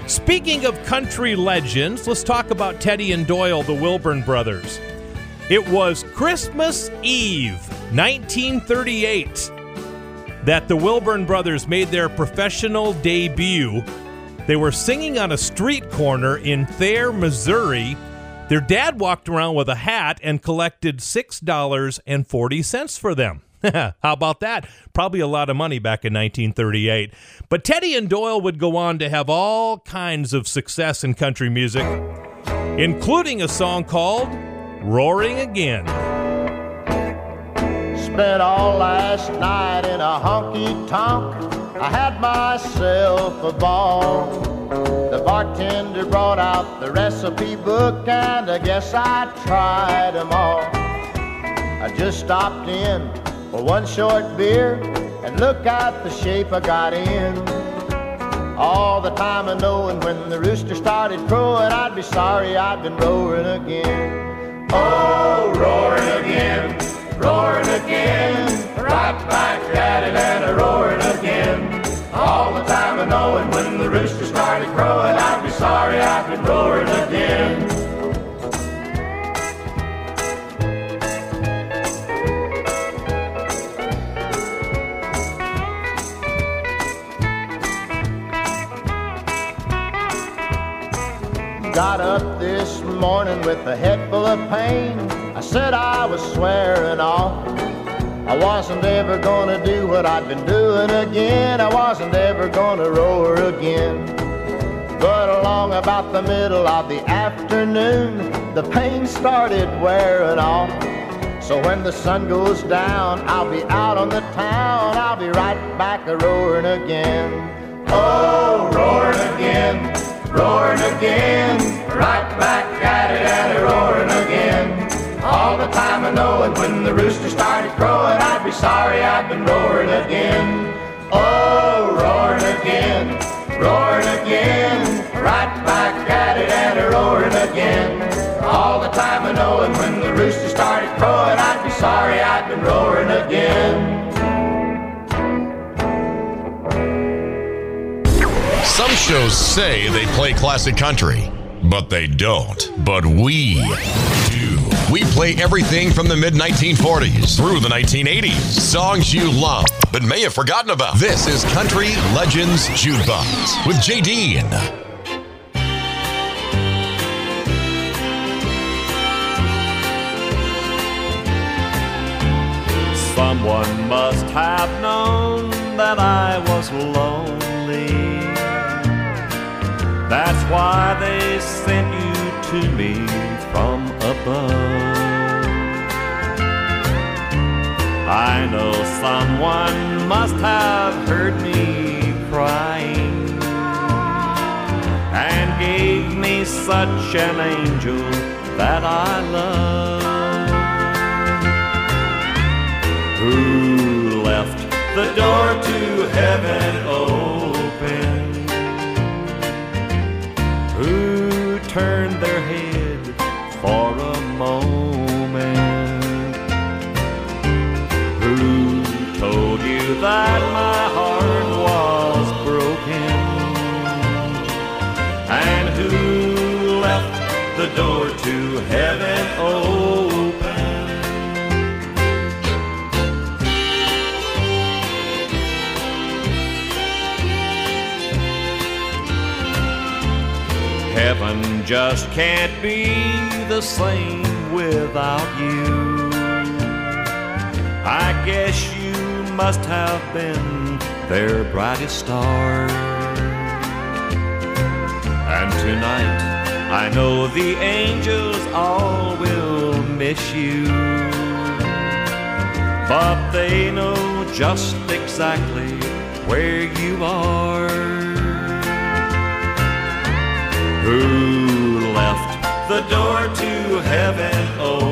S2: Speaking of country legends, let's talk about Teddy and Doyle, the Wilburn brothers. It was Christmas Eve, 1938, that the Wilburn brothers made their professional debut. They were singing on a street corner in Thayer, Missouri. Their dad walked around with a hat and collected $6.40 for them. How about that? Probably a lot of money back in 1938. But Teddy and Doyle would go on to have all kinds of success in country music, including a song called Roaring Again.
S9: Spent all last night in a honky tonk. I had myself a ball. The bartender brought out the recipe book, and I guess I tried them all. I just stopped in for one short beer, and look at the shape I got in. All the time I knowing when the rooster started crowing, I'd be sorry I'd been roaring again. Oh, roaring again, roaring again, right back at it and a roaring again. All the time I knowing when the rooster started crowing, I'd be sorry I'd been roaring again. Got up this morning with a head full of pain. I said I was swearing off. I wasn't ever gonna do what I'd been doing again. I wasn't ever gonna roar again. But along about the middle of the afternoon, the pain started wearing off. So when the sun goes down, I'll be out on the town. I'll be right back a roaring again. Oh, roaring again, roaring again, right back at it and a roaring again. All the time I knowing when the rooster started crowing, I'd be sorry I'd been roaring again. Oh, roaring again, roaring again, right back at it and a roaring again. All the time I knowing when the rooster started crowing, I'd be sorry I'd been roaring again.
S4: Some shows say they play classic country, but they don't. But we do. We play everything from the mid 1940s through the 1980s. Songs you love, but may have forgotten about. This is Country Legends Jukebox with Jay Dean.
S16: Someone must have known that I was lonely. That's why they sent you to me from above. I know someone must have heard me crying and gave me such an angel that I love. Who left the door to heaven open? Turned their head for a moment? Who told you that my heart was broken? And who left the door to heaven open?
S17: Just can't be the same without you. I guess you must have been their brightest star. And tonight, I know the angels all will miss you. But they know just exactly where you are. Who left the door to heaven open?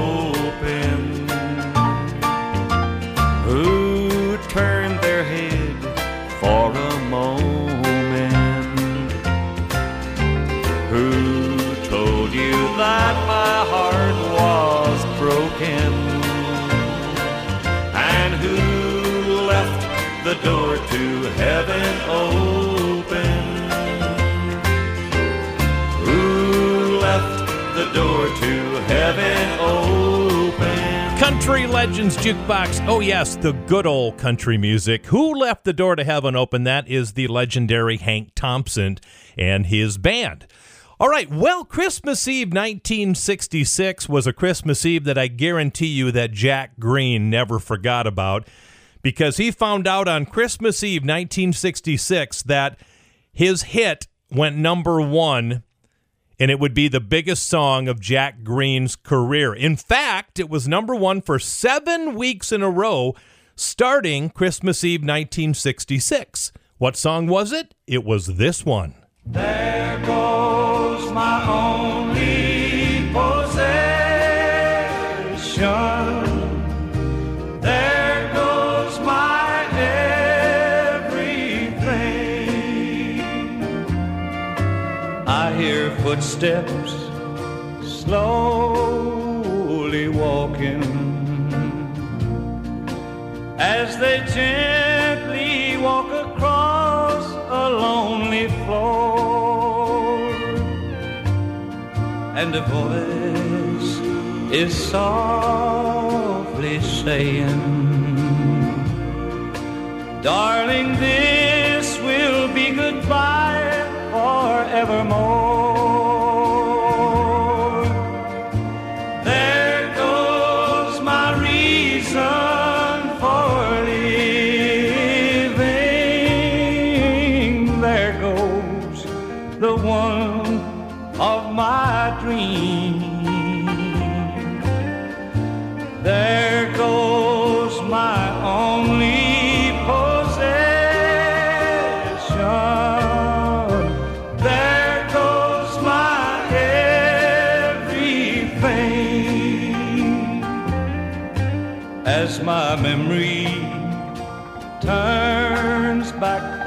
S17: Heaven open?
S2: Country Legends Jukebox. Oh, yes, the good old country music. Who left the door to heaven open? That is the legendary Hank Thompson and his band. All right, well, Christmas Eve 1966 was a Christmas Eve that I guarantee you that Jack Greene never forgot about because he found out on Christmas Eve 1966 that his hit went number one and it would be the biggest song of Jack Greene's career. In fact, it was number one for seven weeks in a row, starting Christmas Eve 1966. What song was it? It was this one.
S3: There goes my footsteps slowly walking as they gently walk across a lonely floor. And a voice is softly saying, Darling, this will be goodbye forevermore.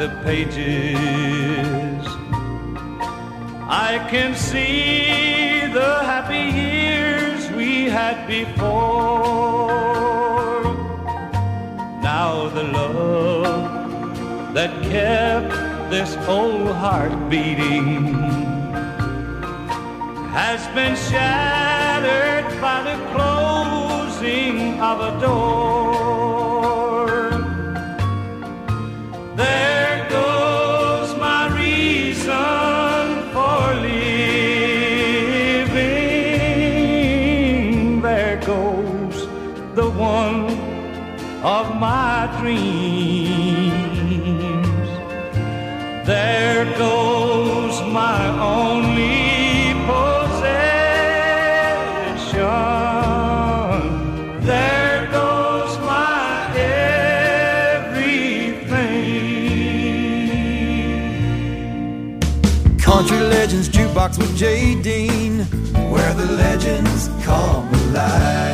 S3: The pages, I can see the happy years we had before. Now the love that kept this old heart beating has been shattered by the closing of a door. There of my dreams. There goes my only possession. There goes my everything.
S15: Country Legends Jukebox with Jay Dean, where the legends come alive.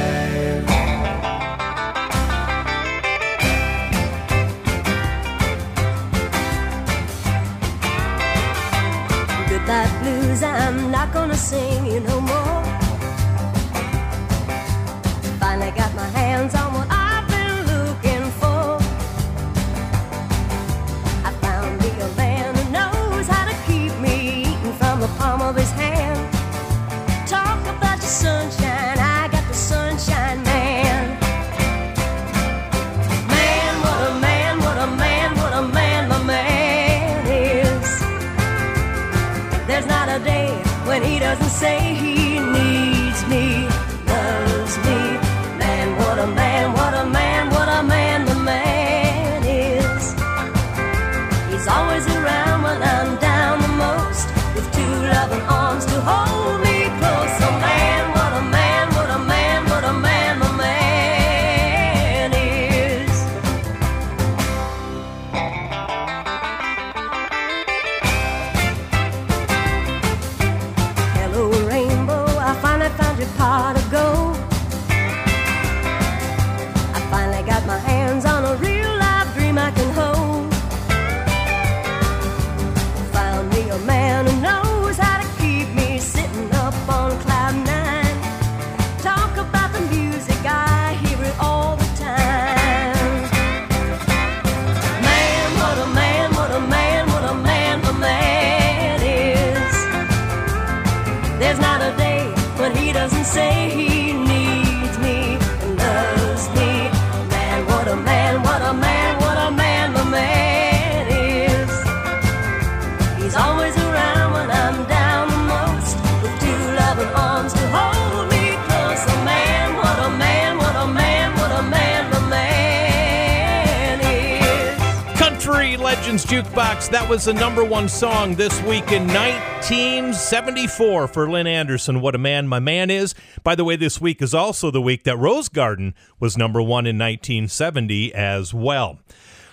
S2: Jukebox. That was the number one song this week in 1974 for Lynn Anderson. What a man my man is. By the way, this week is also the week that Rose Garden was number one in 1970 as well.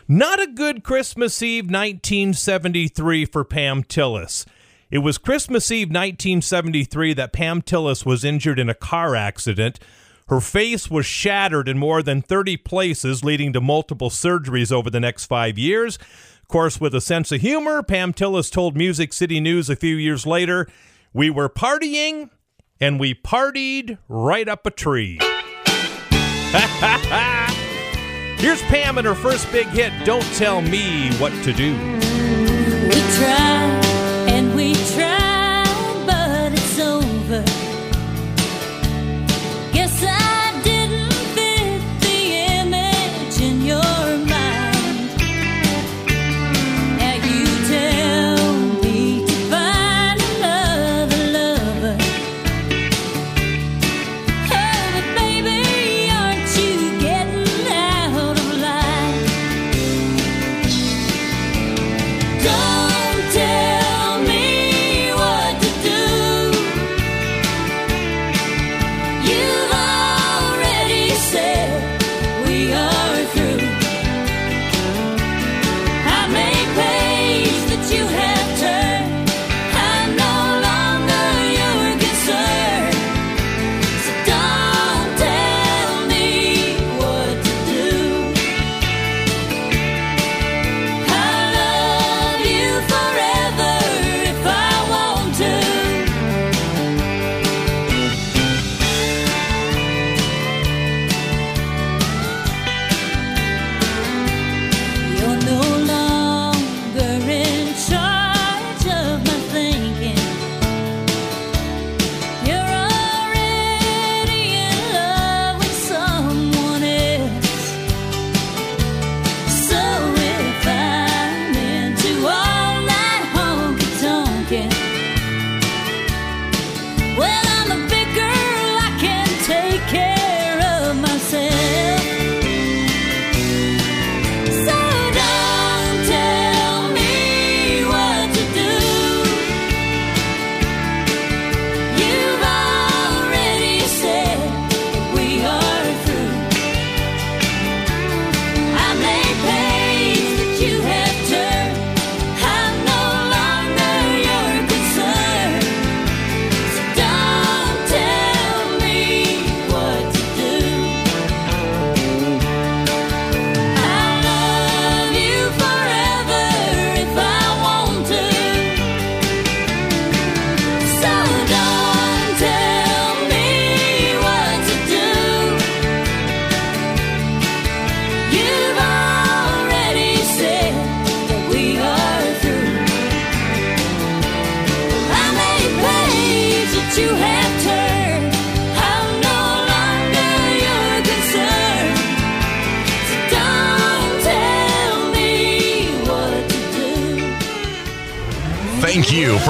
S2: Not a good Christmas Eve 1973 for Pam Tillis. It was Christmas Eve 1973 that Pam Tillis was injured in a car accident. Her face was shattered in more than 30 places, leading to multiple surgeries over the next five years. Of course, with a sense of humor, Pam Tillis told Music City News a few years later, We were partying, and we partied right up a tree. Here's Pam and her first big hit, Don't Tell Me What to Do.
S12: We tried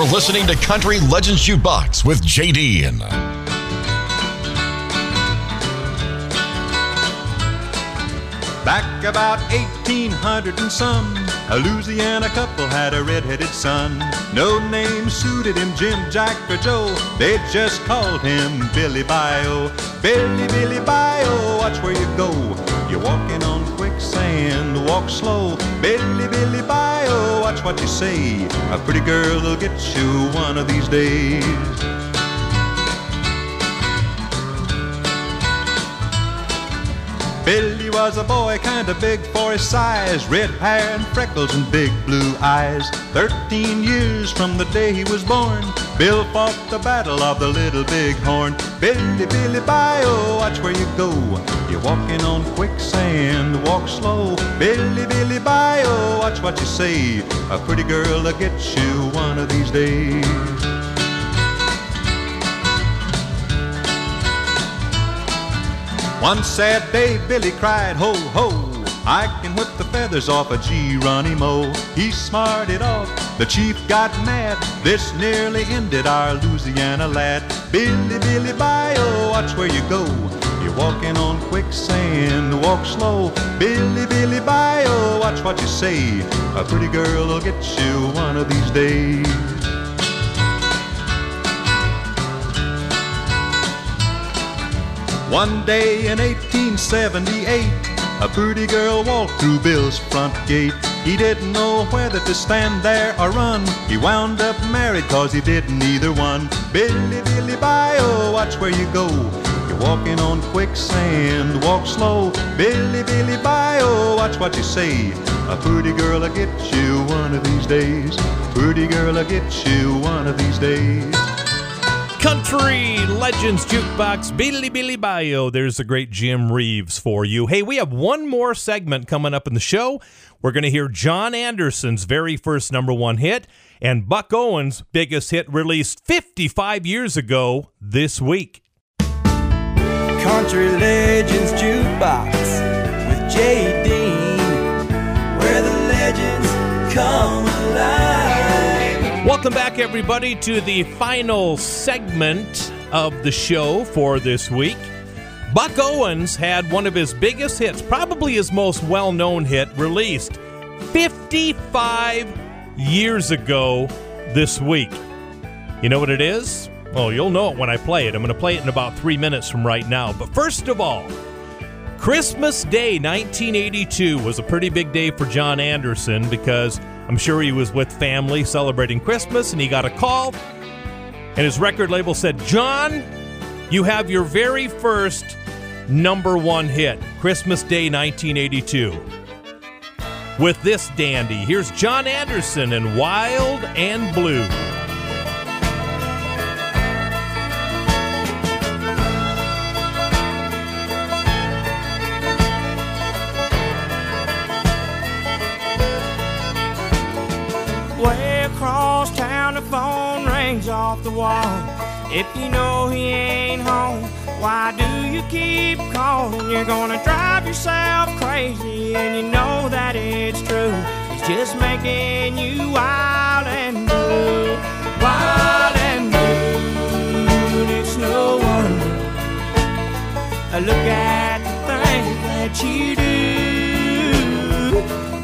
S4: Thank you for listening to Country Legends Jukebox with JD.
S18: Back about 1800 and some, a Louisiana couple had a red-headed son. No name suited him, Jim, Jack, or Joe. They just called him Billy Bayou. Billy, Billy Bayou, watch where you go. You're walking on quicksand, walk slow. Billy, Billy Bio, watch what you say. A pretty girl will get you one of these days. Billy was a boy kinda big for his size, red hair and freckles and big blue eyes. Thirteen years from the day he was born, Bill fought the battle of the Little Big Horn. Billy, Billy, Bayou, watch where you go. You're walking on quicksand, walk slow. Billy, Billy, Bayou, watch what you say. A pretty girl will get you one of these days. One sad day, Billy cried, ho, ho. I can whip the feathers off a Geronimo. He smarted off, the chief got mad. This nearly ended our Louisiana lad. Billy, Billy, Bayou, watch where you go. You're walking on quicksand, walk slow. Billy, Billy, Bayou, watch what you say. A pretty girl will get you one of these days. One day in 1878, a pretty girl walked through Bill's front gate. He didn't know whether to stand there or run. He wound up married cause he didn't either one. Billy, Billy, Bayou, oh, watch where you go. You're walking on quicksand, walk slow. Billy, Billy, Bayou, oh, watch what you say. A pretty girl will get you one of these days. Pretty girl will get you one of these days.
S2: Country Legends Jukebox, Billy Billy Bayou. There's the great Jim Reeves for you. Hey, we have one more segment coming up in the show. We're going to hear John Anderson's very first number one hit and Buck Owens' biggest hit released 55 years ago this week.
S1: Country Legends Jukebox with Jay Dean, where the legends come.
S2: Welcome back, everybody, to the final segment of the show for this week. Buck Owens had one of his biggest hits, probably his most well known hit, released 55 years ago this week. You know what it is? Well, you'll know it when I play it. I'm going to play it in about three minutes from right now. But first of all, Christmas Day 1982 was a pretty big day for John Anderson because I'm sure he was with family celebrating Christmas and he got a call and his record label said, John, you have your very first number one hit, Christmas Day 1982. With this dandy, here's John Anderson and Wild and Blue.
S3: The wall. If you know he ain't home, why do you keep calling? You're gonna drive yourself crazy, and you know that it's true. He's just making you wild and blue, wild and blue. And it's no wonder. Look at the things that you do.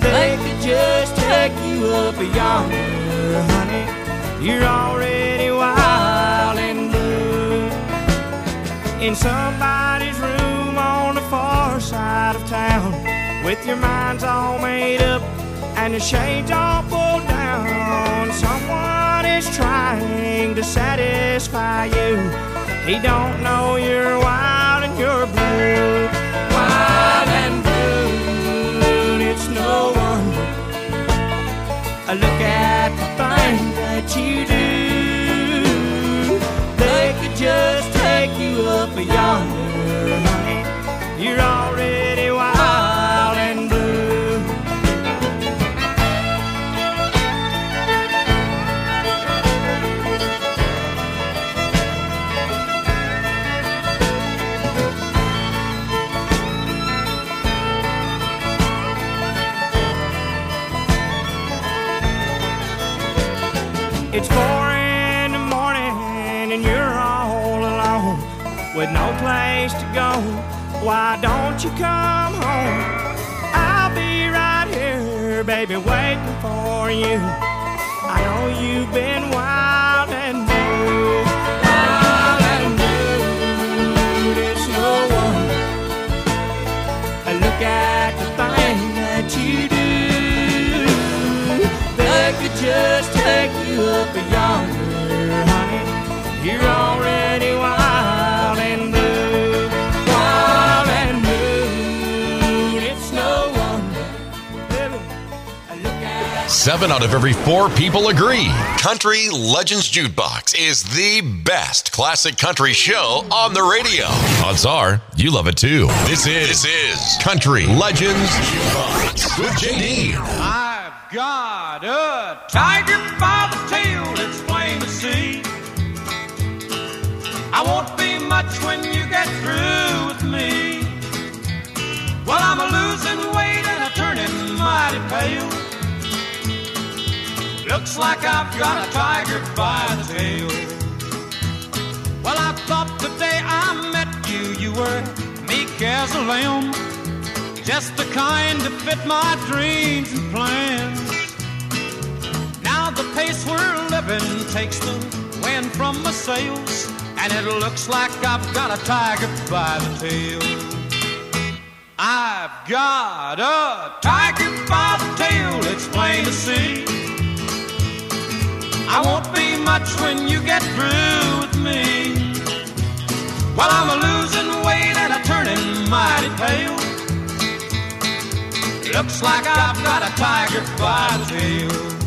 S3: They could just take you up yonder, honey. You're already In somebody's room on the far side of town, with your minds all made up and the shades all pulled down. Someone is trying to satisfy you. He don't know you're wild and you're blue. It's
S19: four in the morning and you're all alone with no place to go. Why don't you come home? I'll be right here, baby, waiting for you. I know you've been wild
S4: Seven out of every four people agree Country Legends Jukebox is the best classic country show on the radio. Odds are you love it too. This is this is Country Legends Jukebox with JD.
S20: I've got a tiger by the tail, it's plain to see. I won't be much when you get through with me. Well, I'm a losing weight and a turning mighty pale. Looks like I've got a tiger by the tail. Well, I thought the day I met you, you were meek as a lamb. Just the kind to fit my dreams and plans. Now the pace we're living takes the wind from my sails, and it looks like I've got a tiger by the tail. I've got a tiger by the tail, it's plain to see. I won't be much when you get through with me. Well, I'm a losing weight and a turning mighty pale. Looks like I've got a tiger by the tail.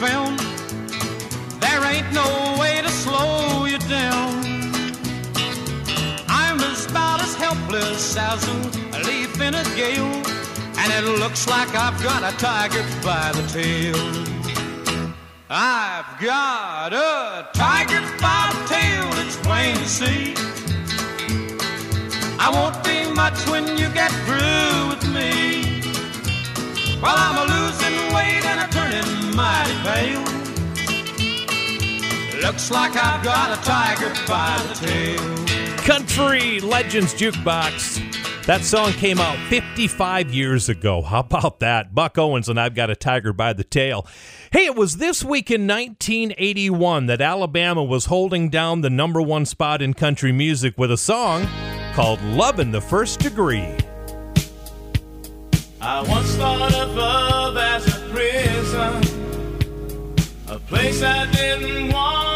S20: Found. There ain't no way to slow you down. I'm about as helpless as a leaf in a gale, and it looks like I've got a tiger by the tail. I've got a tiger by the tail, it's plain to see. I won't be much when you get through with me. Well, I'm a losing weight and a turning mighty pale. Looks like I've got a tiger by the tail.
S2: Country Legends Jukebox. That song came out 55 years ago. How about that? Buck Owens and I've got a tiger by the tail. Hey, it was this week in 1981 that Alabama was holding down the number one spot in country music with a song called Love in the First Degree.
S3: I once thought of love as a place I didn't want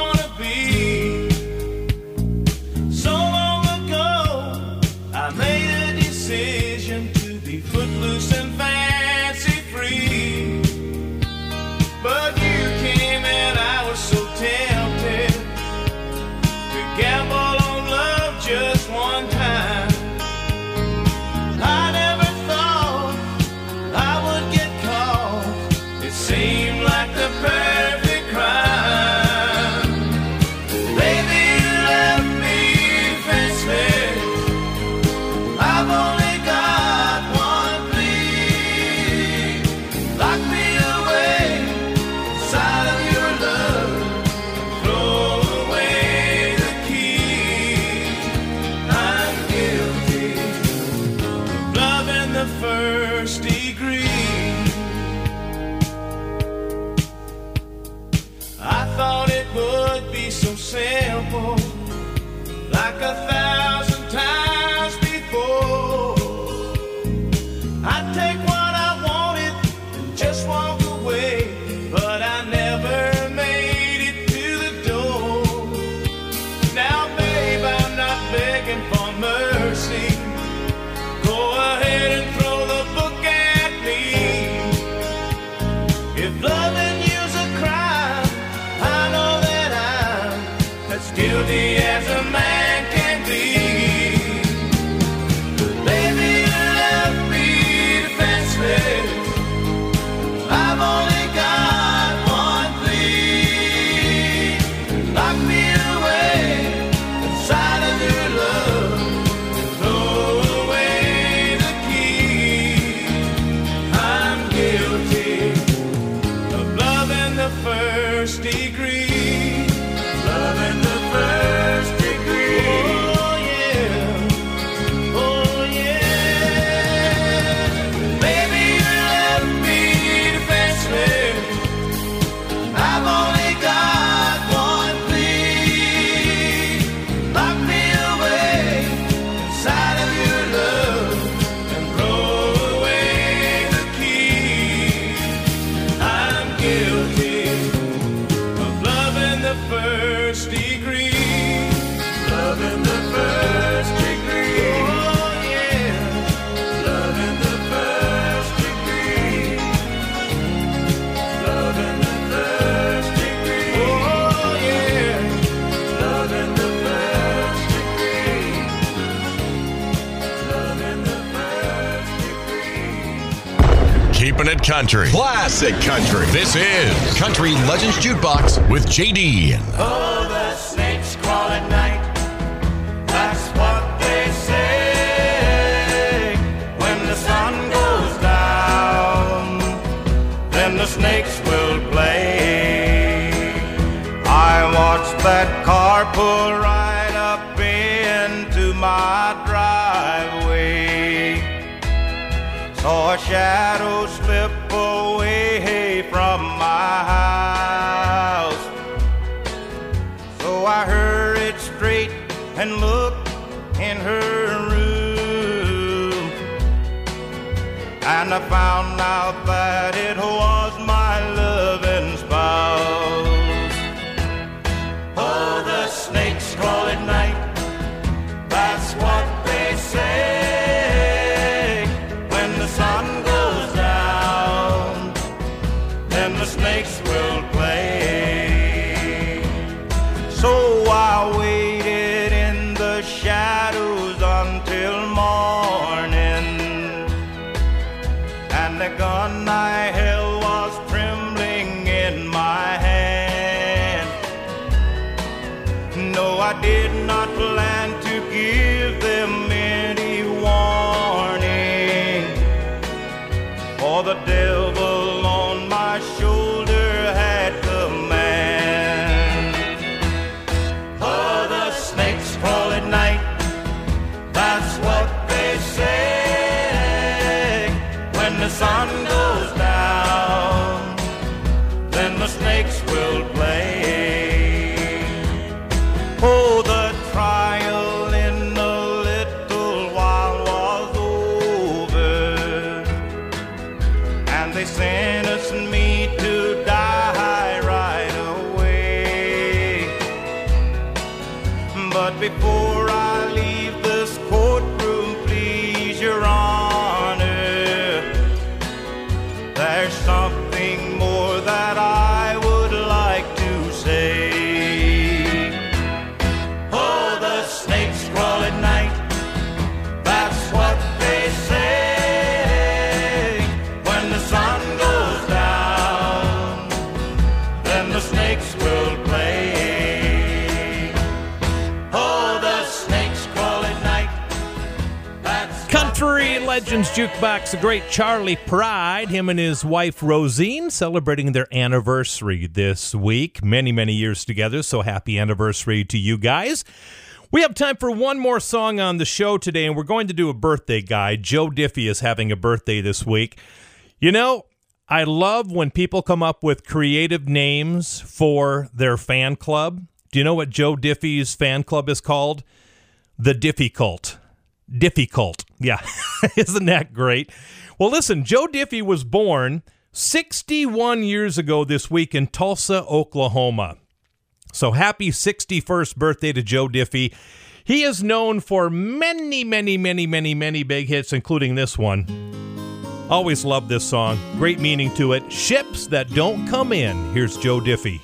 S4: country. Classic country. This is Country Legends Jukebox with JD.
S13: Oh, the snakes crawl at night. That's what they say. When the sun goes down, then the snakes will play. I watched that car pull right up into my driveway. Saw a shadow For the devil
S2: Jukebox, the great Charley Pride, him and his wife Rozene celebrating their anniversary this week. Many, many years together, so happy anniversary to you guys. We have time for one more song on the show today, and we're going to do a birthday guide. Joe Diffie is having a birthday this week. You know, I love when people come up with creative names for their fan club. Do you know what Joe Diffie's fan club is called? The Diffie Cult. Difficult. Yeah. Isn't that great? Well, listen, Joe Diffie was born 61 years ago this week in Tulsa, Oklahoma. So happy 61st birthday to Joe Diffie. He is known for many, many, many, many, many big hits, including this one. Always loved this song. Great meaning to it. Ships that don't come in. Here's Joe Diffie.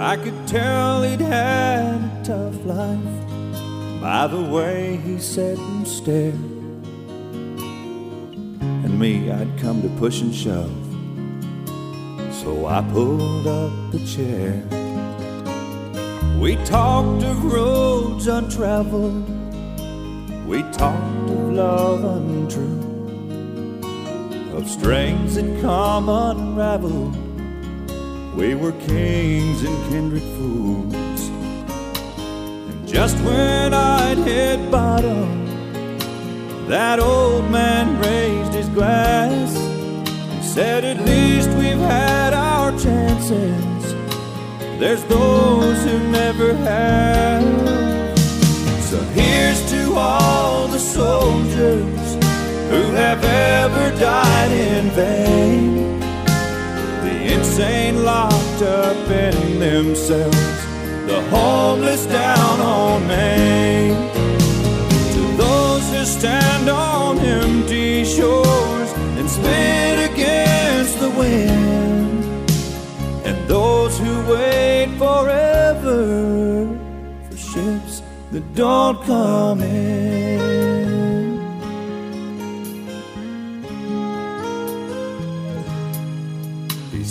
S8: I could tell he'd had a tough life by the way he sat and stared. And me, I'd come to push and shove. So I pulled up a chair. We talked of roads untraveled. We talked of love untrue. Of strings that come unraveled. We were kings and kindred fools. And just when I'd hit bottom, that old man raised his glass and said, At least we've had our chances. There's those who never have. So here's to all the soldiers who have ever died in vain insane locked up in themselves, the homeless down on Main. To those who stand on empty shores and spit against the wind, and those who wait forever for ships that don't come in.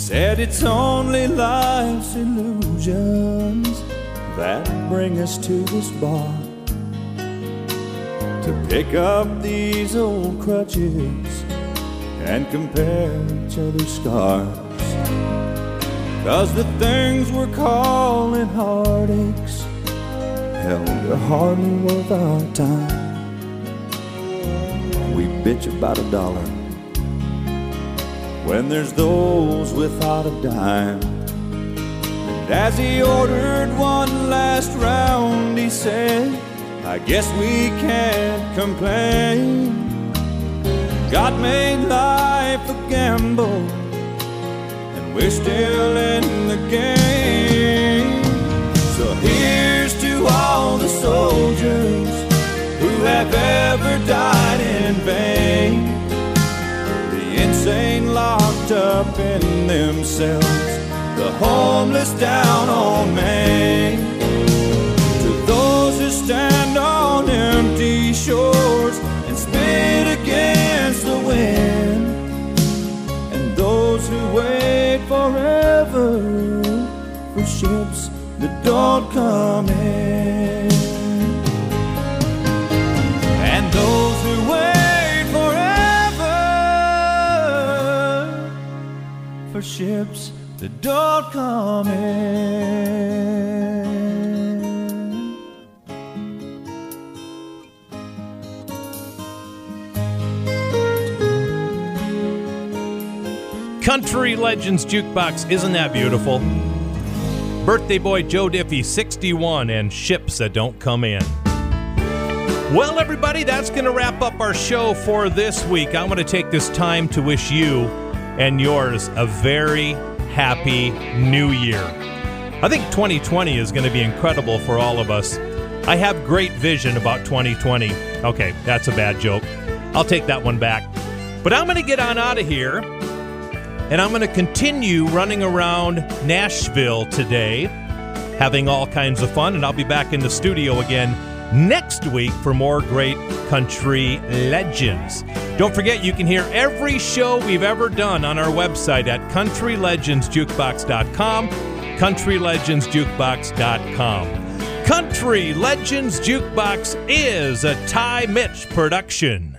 S8: Said it's only life's illusions that bring us to this bar to pick up these old crutches and compare each other's scars. Cause the things we're calling heartaches hell, they're hardly worth our time. We bitch about a dollar when there's those without a dime. And as he ordered one last round, he said, I guess we can't complain. God made life a gamble, and we're still in the game. So here's to all the soldiers who have ever died in vain. Insane locked up in themselves, the homeless down on Main. To those who stand on empty shores and spit against the wind, and those who wait forever for ships that don't come in, ships that don't come in.
S2: Country Legends Jukebox, isn't that beautiful? Birthday boy Joe Diffie, 61, and ships that don't come in. Well, everybody, that's going to wrap up our show for this week. I'm going to take this time to wish you and yours a very happy new year. I think 2020 is going to be incredible for all of us. I have great vision about 2020. Okay, that's a bad joke. I'll take that one back. But I'm going to get on out of here and I'm going to continue running around Nashville today, having all kinds of fun. And I'll be back in the studio again next week for more great country legends. Don't forget, you can hear every show we've ever done on our website at countrylegendsjukebox.com. Countrylegendsjukebox.com. Country Legends Jukebox is a Ty Mitch production.